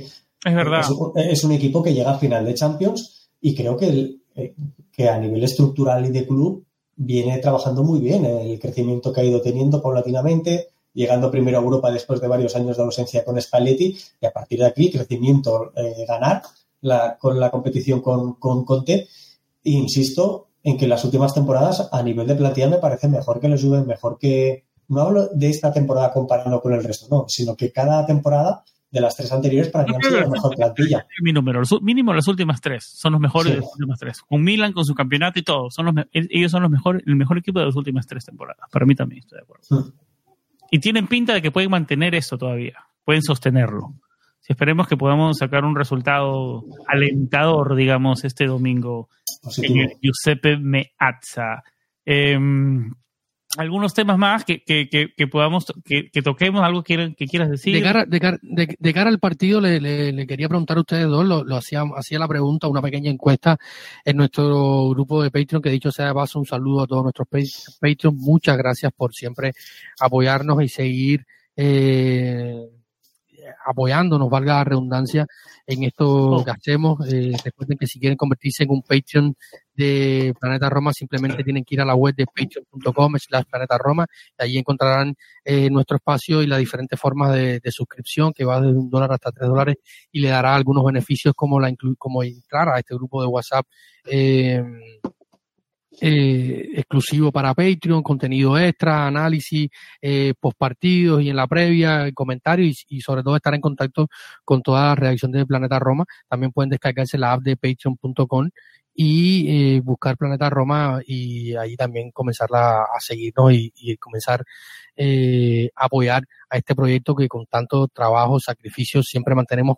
es verdad. Es un, equipo que llega a final de Champions y creo que, eh, que a nivel estructural y de club viene trabajando muy bien el crecimiento que ha ido teniendo paulatinamente, llegando primero a Europa después de varios años de ausencia con Spalletti y a partir de aquí crecimiento, eh, ganar la, con la competición con, con Conte. E insisto en que las últimas temporadas a nivel de plantilla me parece mejor que los Juve, mejor que... No hablo de esta temporada comparando con el resto, no, sino que cada temporada de las tres anteriores para mí han sido la mejor plantilla. Mi número, mínimo las últimas tres, son los mejores de las últimas tres. Con Milan, con su campeonato y todo, son los ellos son los mejores, el mejor equipo de las últimas tres temporadas. Para mí también estoy de acuerdo. Mm. Y tienen pinta de que pueden mantener eso todavía, pueden sostenerlo. Si esperemos que podamos sacar un resultado alentador, digamos, este domingo en Giuseppe Meazza. Eh, algunos temas más que, que, que, podamos, que, toquemos, algo que, que quieras decir. De cara, de cara, al partido, le, le, quería preguntar a ustedes dos, lo, lo hacía, hacía la pregunta, una pequeña encuesta en nuestro grupo de Patreon, que dicho sea de paso, un saludo a todos nuestros Patreon. Muchas gracias por siempre apoyarnos y seguir eh, apoyándonos, valga la redundancia, en esto oh. que hacemos. Eh, recuerden que si quieren convertirse en un Patreon de Planeta Roma, simplemente tienen que ir a la web de patreon.com slash Planeta Roma y allí encontrarán eh, nuestro espacio y las diferentes formas de, suscripción que va desde un dólar hasta tres dólares y le dará algunos beneficios como la como entrar a este grupo de WhatsApp eh, eh, exclusivo para Patreon, contenido extra, análisis, eh, post partidos y en la previa, comentarios y, sobre todo estar en contacto con toda la redacción de Planeta Roma. También pueden descargarse la app de patreon.com y eh, buscar Planeta Roma y ahí también comenzar a, seguirnos y, y comenzar eh, a apoyar a este proyecto que con tanto trabajo, sacrificio siempre mantenemos,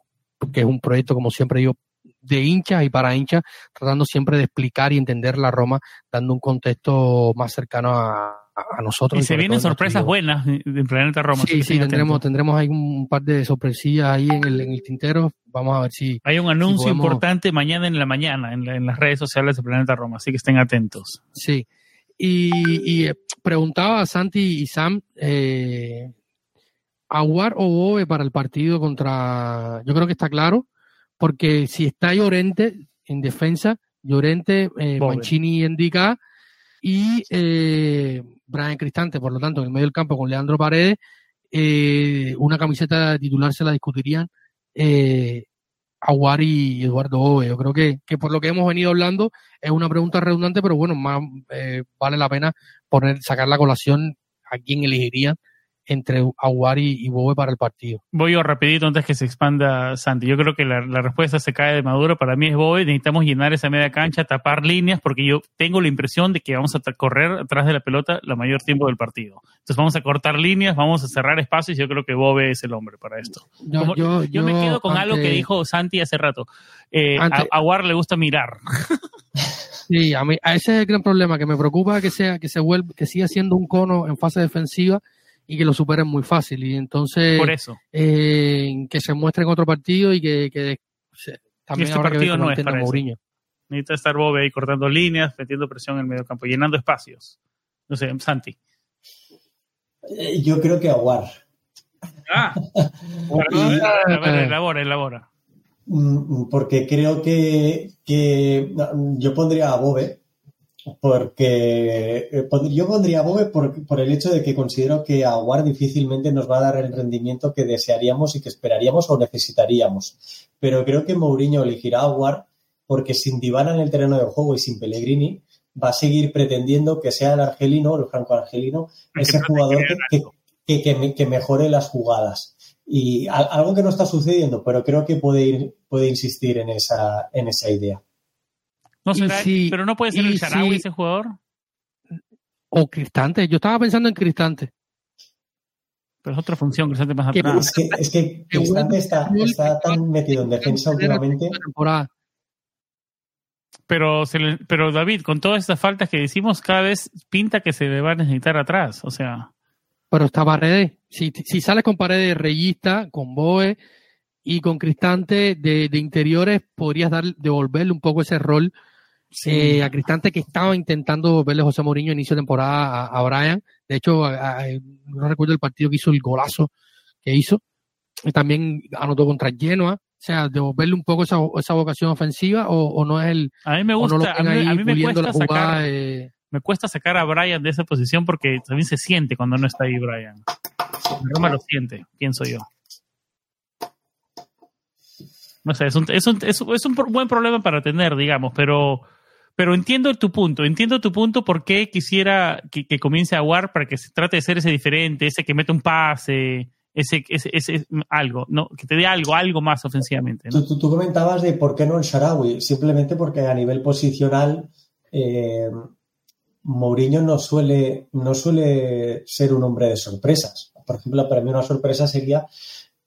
que es un proyecto, como siempre digo, de hinchas y para hinchas, tratando siempre de explicar y entender la Roma, dando un contexto más cercano a, nosotros. Y, se vienen sorpresas buenas en Planeta Roma. Sí, sí, tendremos, tendremos ahí un par de sorpresillas ahí en el, en el tintero. Vamos a ver si. Hay un anuncio importante mañana en la mañana en, las redes sociales de Planeta Roma, así que estén atentos. Sí. Y, y eh, preguntaba a Santi y Sam, eh, ¿Aguar o Bobe para el partido contra.? Yo creo que está claro porque si está Llorente en defensa, Llorente, eh, Mancini indica y eh, Brian Cristante, por lo tanto, en el medio del campo con Leandro Paredes, eh, una camiseta titular se la discutirían eh, Aguar y Eduardo Ove. Yo creo que, que, por lo que hemos venido hablando es una pregunta redundante, pero bueno, más eh, vale la pena poner, sacar la colación a quién elegirían entre Aguari y Bobe para el partido. Voy yo rapidito antes que se expanda Santi. Yo creo que la, respuesta se cae de Maduro. Para mí es Bobe. Necesitamos llenar esa media cancha, tapar líneas, porque yo tengo la impresión de que vamos a correr atrás de la pelota la mayor tiempo del partido. Entonces vamos a cortar líneas, vamos a cerrar espacios y yo creo que Bobe es el hombre para esto. Yo, me quedo con algo que dijo Santi hace rato. Eh, a Aguar le gusta mirar. Sí, a mí, a ese es el gran problema que me preocupa que sea que se vuelva, que siga siendo un cono en fase defensiva y que lo superen muy fácil. Y entonces, Por eso. Eh, que se muestre en otro partido y que, que también este partido no es para Mourinho. Necesita estar Bobe ahí cortando líneas, metiendo presión en el medio campo, llenando espacios. No sé, Santi. Eh, yo creo que Aguar. Ah, elabora, elabora. Mm, porque creo que, que yo pondría a Bobe porque eh, yo pondría a Bobe por, el hecho de que considero que Aguar difícilmente nos va a dar el rendimiento que desearíamos y que esperaríamos o necesitaríamos. Pero creo que Mourinho elegirá Aguar porque sin Dybala en el terreno de juego y sin Pellegrini va a seguir pretendiendo que sea el argelino, el franco-argelino, ese jugador que, que, mejore las jugadas. Y algo que no está sucediendo, pero creo que puede, ir, puede insistir en esa, en esa idea. No pero no puede ser el Sarawi ese jugador. O Cristante, yo estaba pensando en Cristante. Pero es otra función, Cristante más atrás. Es que, es que Cristante está, está tan metido en defensa últimamente. Pero, se pero David, con todas estas faltas que decimos, cada vez pinta que se le va a necesitar atrás. O sea. Pero está Paredes. Si, si sales con Paredes reyista, con Boe y con Cristante de, de interiores, podrías dar, devolverle un poco ese rol eh, a Cristante que estaba intentando verle José Mourinho inicio de temporada a, Brian. De hecho, no recuerdo el partido que hizo el golazo que hizo. Y también anotó contra Genoa. O sea, devolverle un poco esa, esa vocación ofensiva o, no es el. A mí me gusta, a mí, me cuesta sacar. Eh. me cuesta sacar a Brian de esa posición porque también se siente cuando no está ahí Brian. Roma lo siente, pienso yo. No sé, es un, es un, es, un buen problema para tener, digamos, pero, pero entiendo tu punto, entiendo tu punto por qué quisiera que, comience a jugar para que se trate de ser ese diferente, ese que mete un pase, ese, ese, ese, algo, ¿no? Que te dé algo, algo más ofensivamente. ¿no? Tú, comentabas de por qué no el Sharawi, simplemente porque a nivel posicional eh, Mourinho no suele, no suele ser un hombre de sorpresas. Por ejemplo, para mí una sorpresa sería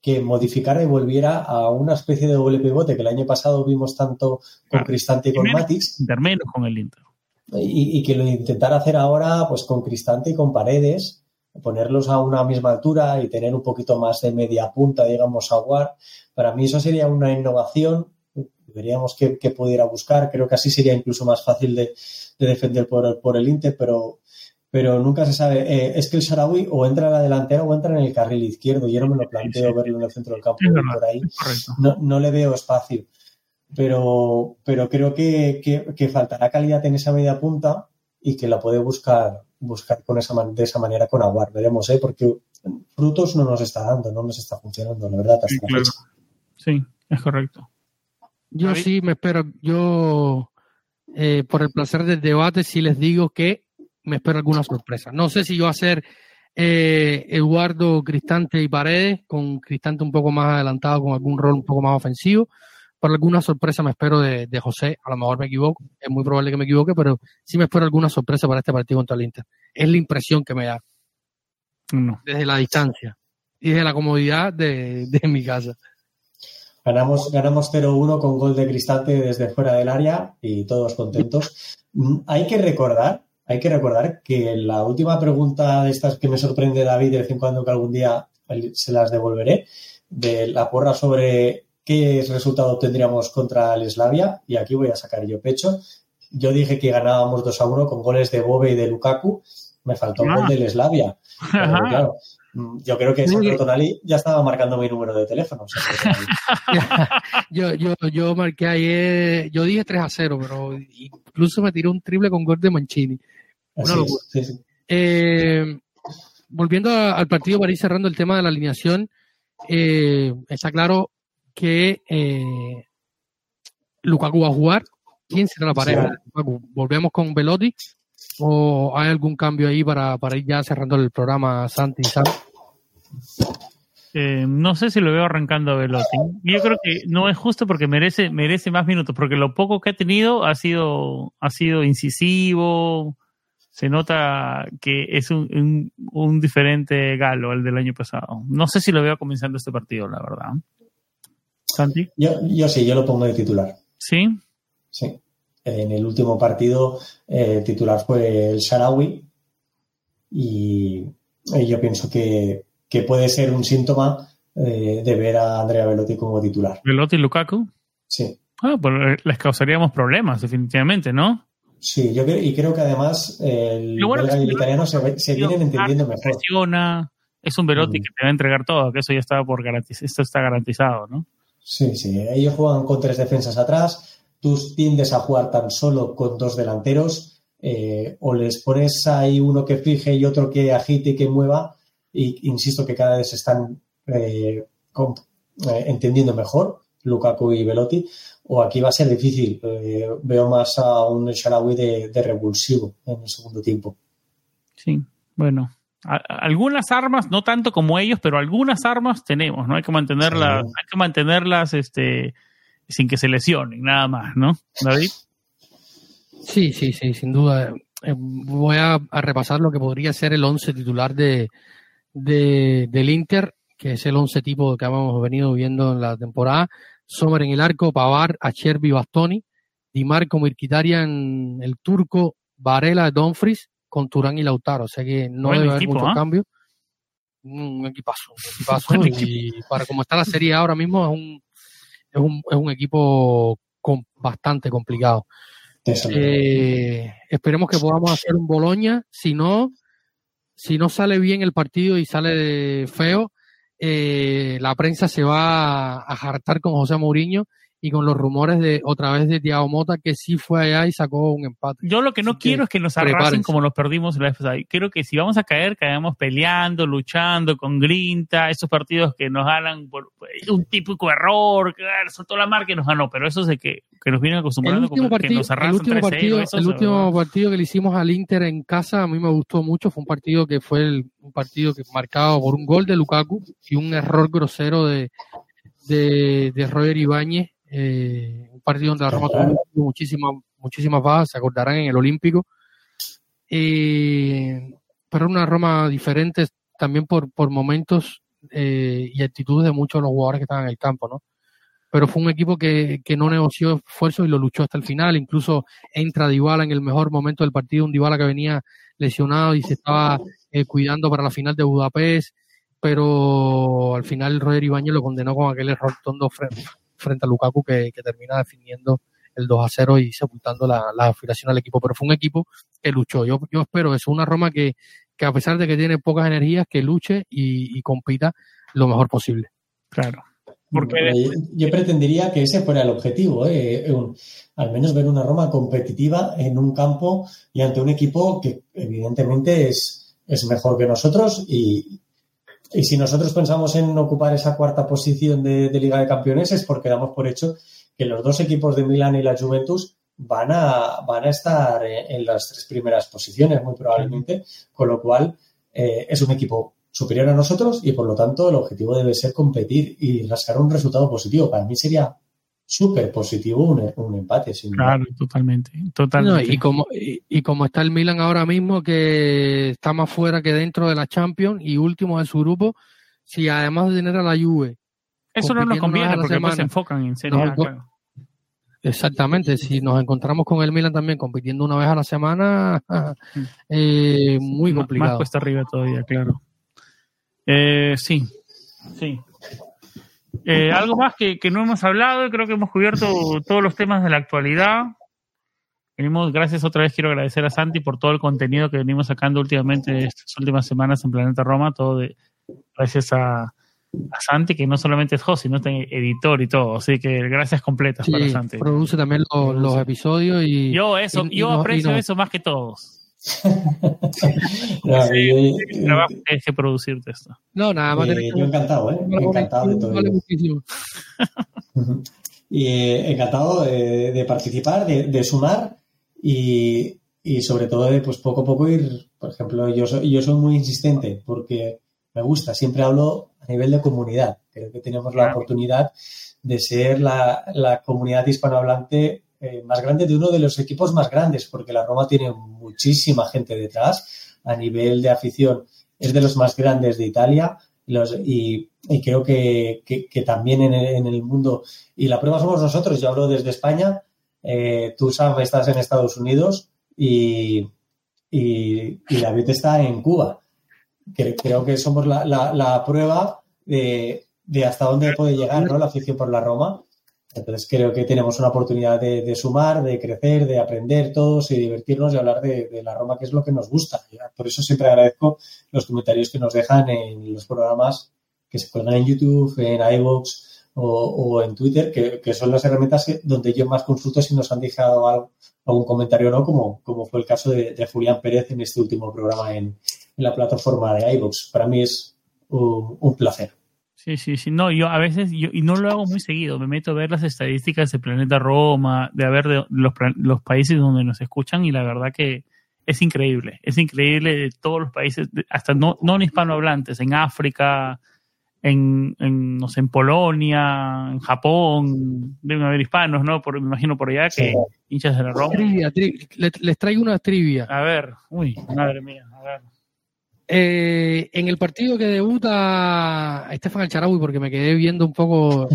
que modificara y volviera a una especie de doble pivote que el año pasado vimos tanto con Cristante y con Matis. con el Inter. Y, y, que lo intentara hacer ahora pues con Cristante y con Paredes, ponerlos a una misma altura y tener un poquito más de media punta, digamos, a War. Para mí eso sería una innovación. Veríamos que, que pudiera buscar. Creo que así sería incluso más fácil de, de defender por, por el Inter, pero pero nunca se sabe. Eh, es que el Sarawi o entra en la delantera o entra en el carril izquierdo. Yo no me lo planteo verlo en el centro del campo por ahí. No, no, le veo espacio. Pero, pero creo que, que, faltará calidad en esa media punta y que la puede buscar, buscar con esa de esa manera con Aguar. Veremos, ¿eh? porque frutos no nos está dando, no nos está funcionando, la verdad. sí, sí, es correcto. Yo sí me espero, yo eh, por el placer del debate, sí les digo que me espero alguna sorpresa. No sé si yo va a ser eh, Eduardo Cristante y Paredes, con Cristante un poco más adelantado, con algún rol un poco más ofensivo. Por alguna sorpresa me espero de, José, a lo mejor me equivoco, es muy probable que me equivoque, pero sí me espero alguna sorpresa para este partido contra el Inter. Es la impresión que me da. Desde la distancia y desde la comodidad de, de mi casa. Ganamos, ganamos 0-1 con gol de Cristante desde fuera del área y todos contentos. Mm, hay que recordar hay que recordar que la última pregunta de estas que me sorprende David de vez en cuando que algún día se las devolveré, de la porra sobre qué resultado tendríamos contra el Slavia, y aquí voy a sacar yo pecho. Yo dije que ganábamos 2 a 1 con goles de Bobe y de Lukaku. Me faltó un gol ah. del Slavia. claro, yo creo que Sandro Tonali ya estaba marcando mi número de teléfono. yo, yo, yo marqué ayer, yo dije 3 a 0, pero incluso me tiró un triple con gol de Mancini. Eh, volviendo al partido para ir cerrando el tema de la alineación, eh, está claro que eh, Lukaku va a jugar. ¿Quién será la pareja? ¿Volvemos con Velotti? ¿O hay algún cambio ahí para, ir ya cerrando el programa Santi no sé si lo veo arrancando a Velotti. Yo creo que no es justo porque merece, merece más minutos, porque lo poco que ha tenido ha sido, ha sido incisivo, se nota que es un, un, diferente galo el del año pasado. No sé si lo veo comenzando este partido, la verdad. Santi. Yo, yo sí, yo lo pongo de titular. ¿Sí? Sí. En el último partido, el eh, titular fue el Sharawi y, yo pienso que, puede ser un síntoma eh, de ver a Andrea Velotti como titular. ¿Velotti y Lukaku? Sí. Ah, pues eh, les causaríamos problemas, definitivamente, ¿no? Sí, yo creo, y creo que además el belga y el italiano se, se vienen entendiendo mejor. Presiona, es un Velotti que te va a entregar todo, que eso ya está por garantizado, esto está garantizado, ¿no? Sí, sí, ellos juegan con tres defensas atrás, tú tiendes a jugar tan solo con dos delanteros, eh, o les pones ahí uno que fije y otro que agite y que mueva, y insisto que cada vez se están eh, eh, entendiendo mejor, Lukaku y Velotti, o aquí va a ser difícil. Eh, veo más a un Sharawi de, revulsivo en el segundo tiempo. Sí, bueno. algunas armas, no tanto como ellos, pero algunas armas tenemos, ¿no? Hay que mantenerlas, hay que mantenerlas este, sin que se lesionen, nada más, ¿no? David. Sí, sí, sí, sin duda. Eh, voy a, repasar lo que podría ser el once titular de, del Inter, que es el once tipo que hemos venido viendo en la temporada. Sommer en el arco, Pavar, Acherbi, Bastoni, Di Marco, Mirkitarian, el turco, Varela, Donfries, con Turán y Lautaro. O sea que no debe haber mucho ¿ah? cambio. Un equipazo, un equipazo. y para como está la serie ahora mismo, es un, es un, es un equipo con, bastante complicado. Eh, esperemos que podamos hacer un Boloña. Si no, si no sale bien el partido y sale feo, eh, la prensa se va a jartar con José Mourinho y con los rumores de otra vez de Thiago Mota que sí fue allá y sacó un empate. Yo lo que no Así quiero que es que nos arrasen prepárense. como nos perdimos la FSA. Quiero que si vamos a caer, caigamos peleando, luchando, con grinta, esos partidos que nos ganan por un típico error, que ah, soltó la marca y nos ganó, pero eso es de que, que nos vienen El acostumbrando último como que partido, nos el arrasan último 3-0, partido, el último partido que le hicimos al Inter en casa a mí me gustó mucho. Fue un partido que fue el- un partido que marcado por un gol de Lukaku y un error grosero de, de, de Roger Ibáñez. Eh, un partido donde la Roma tuvo muchísimas muchísimas bajas, se acordarán en el Olímpico. Eh, pero una Roma diferente también por, por momentos eh, y actitudes de muchos de los jugadores que estaban en el campo, ¿no? Pero fue un equipo que, que no negoció esfuerzos y lo luchó hasta el final. Incluso entra Dybala en el mejor momento del partido, un Dybala que venía lesionado y se estaba eh, cuidando para la final de Budapest, pero al final Roger Ibáñez lo condenó con aquel error tondo frente, frente a Lukaku que, que termina definiendo el 2 a 0 y sepultando la, la aspiración al equipo. Pero fue un equipo que luchó. Yo, yo espero eso, una Roma que, que a pesar de que tiene pocas energías, que luche y, y compita lo mejor posible. Claro. Porque Yo, yo pretendería que ese fuera el objetivo, ¿eh? Un- al menos ver una Roma competitiva en un campo y ante un equipo que evidentemente es, es mejor que nosotros y, y si nosotros pensamos en ocupar esa cuarta posición de, de Liga de Campeones es porque damos por hecho que los dos equipos de Milán y la Juventus van a, van a estar en, en las tres primeras posiciones muy probablemente, con lo cual eh, es un equipo superior a nosotros y por lo tanto el objetivo debe ser competir y rascar un resultado positivo. Para mí sería súper positivo un, un empate. Sin duda. Claro, totalmente. No, totalmente. y, como, y, y como está el Milan ahora mismo, que está más fuera que dentro de la Champions y último en su grupo, si además de tener a la Juve, Eso no nos conviene porque después se semana. enfocan en serio. No, exactamente, si nos encontramos con el Milan también compitiendo una vez a la semana, eh, muy Más complicado. cuesta arriba todavía, claro. Eh, sí, sí. Eh, algo más que, que no hemos hablado, creo que hemos cubierto todos los temas de la actualidad. Venimos, gracias otra vez, quiero agradecer a Santi por todo el contenido que venimos sacando últimamente estas últimas semanas en Planeta Roma, todo de, gracias a, a Santi, que no solamente es host, sino también editor y todo, así que gracias completas Sí, para Santi. produce también los, los episodios y Yo eso, y- yo no- y aprecio no- eso más que todos. No, Sí, yo- el trabajo que es que producirte esto. no, nada más eh, yo encantado, ¿eh? Encantado de todo. Vale muchísimo. Y eh, encantado de, de participar, de, de sumar y, y sobre todo de pues poco a poco ir, por ejemplo, yo soy, yo soy muy insistente porque me gusta, siempre hablo a nivel de comunidad. Creo que tenemos la oportunidad de ser la, la comunidad hispanohablante eh, más grande de uno de los equipos más grandes, porque la Roma tiene muchísima gente detrás a nivel de afición. Es de los más grandes de Italia y, creo que, que- también en el, mundo y la prueba somos nosotros. Yo hablo desde España, eh, tú, Sam, estás en Estados Unidos y, y, y David está en Cuba. Creo que somos la, la- la prueba de, de hasta dónde puede llegar ¿no? la afición por la Roma. Entonces creo que tenemos una oportunidad de, sumar, de crecer, de aprender todos y divertirnos y hablar de, la Roma, que es lo que nos gusta. Por eso siempre agradezco los comentarios que nos dejan en los programas que se cuelgan en YouTube, en iVoox o, en Twitter, que, son las herramientas donde yo más consulto si nos han dejado algo- algún comentario o no, como, como fue el caso de, de Julián Pérez en este último programa en, la plataforma de iVoox. Para mí es un placer. Sí, sí, sí. No, yo a veces, yo, y no lo hago muy seguido, me meto a ver las estadísticas de Planeta Roma, de a ver de los, los países donde nos escuchan y la verdad que es increíble, es increíble de todos los países, hasta no, no hispanohablantes, en África, en, en, no sé, en Polonia, en Japón, deben haber hispanos, ¿no? Por, me imagino por allá que Sí. hinchas de la Roma. Trivia, tri- les, les traigo una trivia. A ver, uy, madre mía, a ver. Eh, en el partido que debuta Estefan Alcharaui, porque me quedé viendo un poco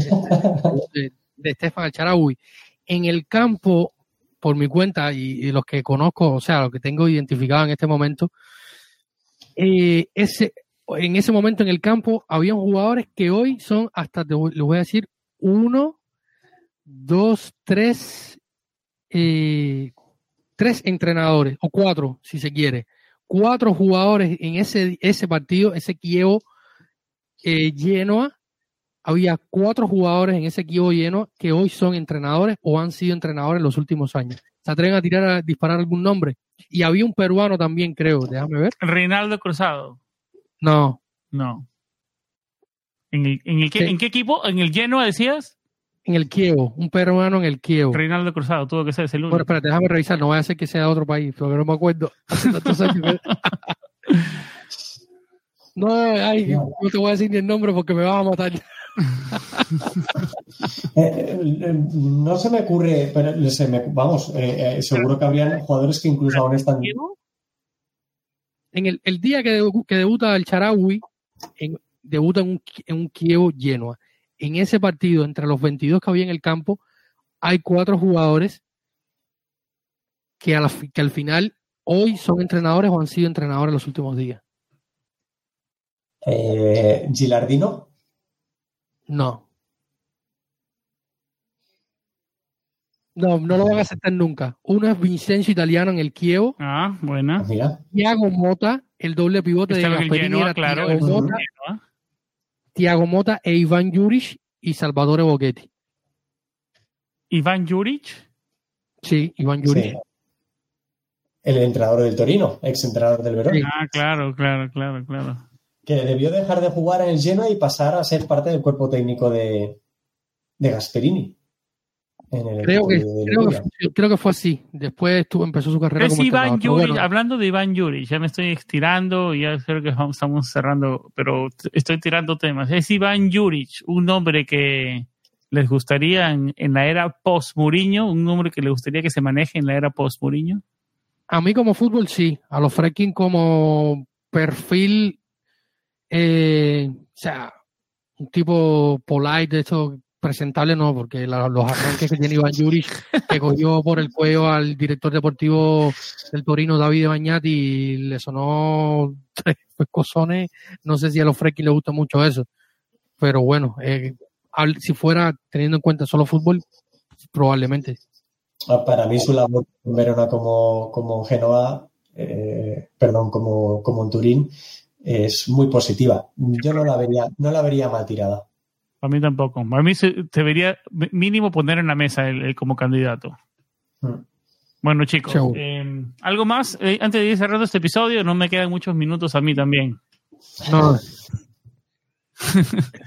de, de Estefan Alcharaui, en el campo, por mi cuenta y, y los que conozco, o sea, los que tengo identificado en este momento, eh, ese, en ese momento en el campo habían jugadores que hoy son hasta, te voy- les voy a decir, uno, dos, tres, eh, tres entrenadores, o cuatro, si se quiere cuatro jugadores en ese, ese partido, ese Kievo eh, Genoa, había cuatro jugadores en ese equipo lleno que hoy son entrenadores o han sido entrenadores en los últimos años. ¿Se atreven a tirar a disparar algún nombre? Y había un peruano también, creo. Déjame ver. Reinaldo Cruzado. No. No. ¿En, el, en, el, qué, ¿En qué equipo? ¿En el Genoa decías? En el Kievo, un peruano en el Kievo. Reinaldo Cruzado, tuvo que ser ese único. Bueno, espérate, déjame revisar, no vaya a ser que sea de otro país, porque no me acuerdo. no, ay, no te voy a decir ni el nombre porque me vas a matar. Eh, eh, no se me ocurre, pero se me, vamos, eh, seguro que habrían jugadores que incluso aún están. En el, el día que, que, debuta el Charawi, en, debuta en un, en un Kievo Genoa. En ese partido, entre los 22 que había en el campo, hay cuatro jugadores que, a la, que al final hoy son entrenadores o han sido entrenadores en los últimos días. Eh, Gilardino. No. No, no lo van a aceptar nunca. Uno es Vincenzo Italiano en el Kievo. Ah, buena. Tiago Mota, el doble pivote de Gasperini claro, Mota, Tiago Mota e Iván Juric y Salvatore Bochetti. ¿Iván Juric? Sí, Iván Juric. Sí. El entrenador del Torino, ex entrenador del Verón. Ah, claro, claro, claro, claro. Que debió dejar de jugar en el Genoa y pasar a ser parte del cuerpo técnico de, de Gasperini. Creo que, creo, que, creo que, fue así. Después estuvo, empezó su carrera. Es como Iván Yuri, bueno. hablando de Iván Yuri, ya me estoy estirando y ya creo que estamos cerrando, pero estoy tirando temas. Es Iván Juric, un nombre que les gustaría en, en la era post-Muriño, un nombre que les gustaría que se maneje en la era post-Muriño. A mí como fútbol sí, a los Freaking como perfil, eh, o sea, un tipo polite de eso presentable no, porque los arranques que tiene Iván Yuri, que cogió por el cuello al director deportivo del Torino, David Bañat, y le sonó tres cosones. No sé si a los Fresky le gusta mucho eso. Pero bueno, eh, si fuera teniendo en cuenta solo fútbol, probablemente. Ah, para mí su labor en Verona como, como Genoa, eh, perdón, como, como en Turín, es muy positiva. Yo no la vería, no la vería mal tirada. A mí tampoco. A mí se debería mínimo poner en la mesa el, el como candidato. Mm. Bueno, chicos, eh, ¿algo más? Eh, antes de ir cerrando este episodio, no me quedan muchos minutos a mí también. No.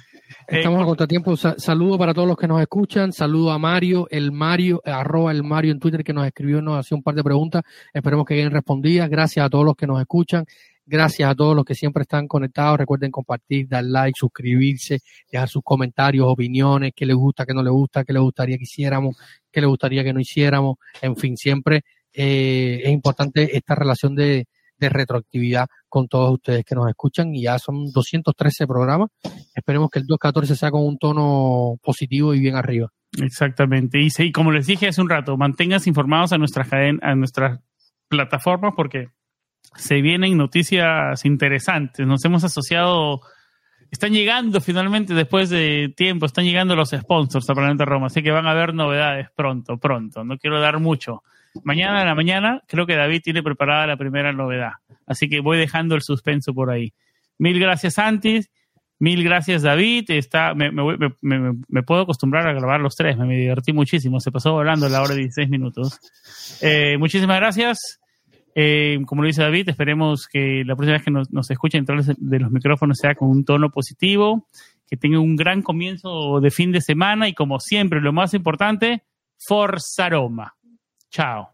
Estamos a contratiempo. Saludo para todos los que nos escuchan. Saludo a Mario, el Mario, arroba el Mario en Twitter que nos escribió, nos hacía un par de preguntas. Esperemos que queden respondidas. Gracias a todos los que nos escuchan. Gracias a todos los que siempre están conectados. Recuerden compartir, dar like, suscribirse, dejar sus comentarios, opiniones, qué les gusta, qué no les gusta, qué les gustaría que hiciéramos, qué les gustaría que no hiciéramos. En fin, siempre eh, es importante esta relación de, retroactividad con todos ustedes que nos escuchan y ya son 213 programas. Esperemos que el 214 sea con un tono positivo y bien arriba. Exactamente. Y, sí, como les dije hace un rato, manténganse informados a nuestras a nuestras plataformas porque se vienen noticias interesantes. Nos hemos asociado, están llegando finalmente después de tiempo, están llegando los sponsors a Planeta Roma, así que van a haber novedades pronto, pronto. No quiero dar mucho. Mañana en la mañana creo que David tiene preparada la primera novedad, así que voy dejando el suspenso por ahí. Mil gracias, Antis. Mil gracias, David. Está, me, puedo acostumbrar a grabar los tres. Me, divertí muchísimo. Se pasó volando la hora de 16 minutos. Eh, muchísimas gracias. Eh, como lo dice David, esperemos que la próxima vez que nos, nos escuchen través de los micrófonos sea con un tono positivo, que tenga un gran comienzo de fin de semana y como siempre, lo más importante, Forza Roma. Chao.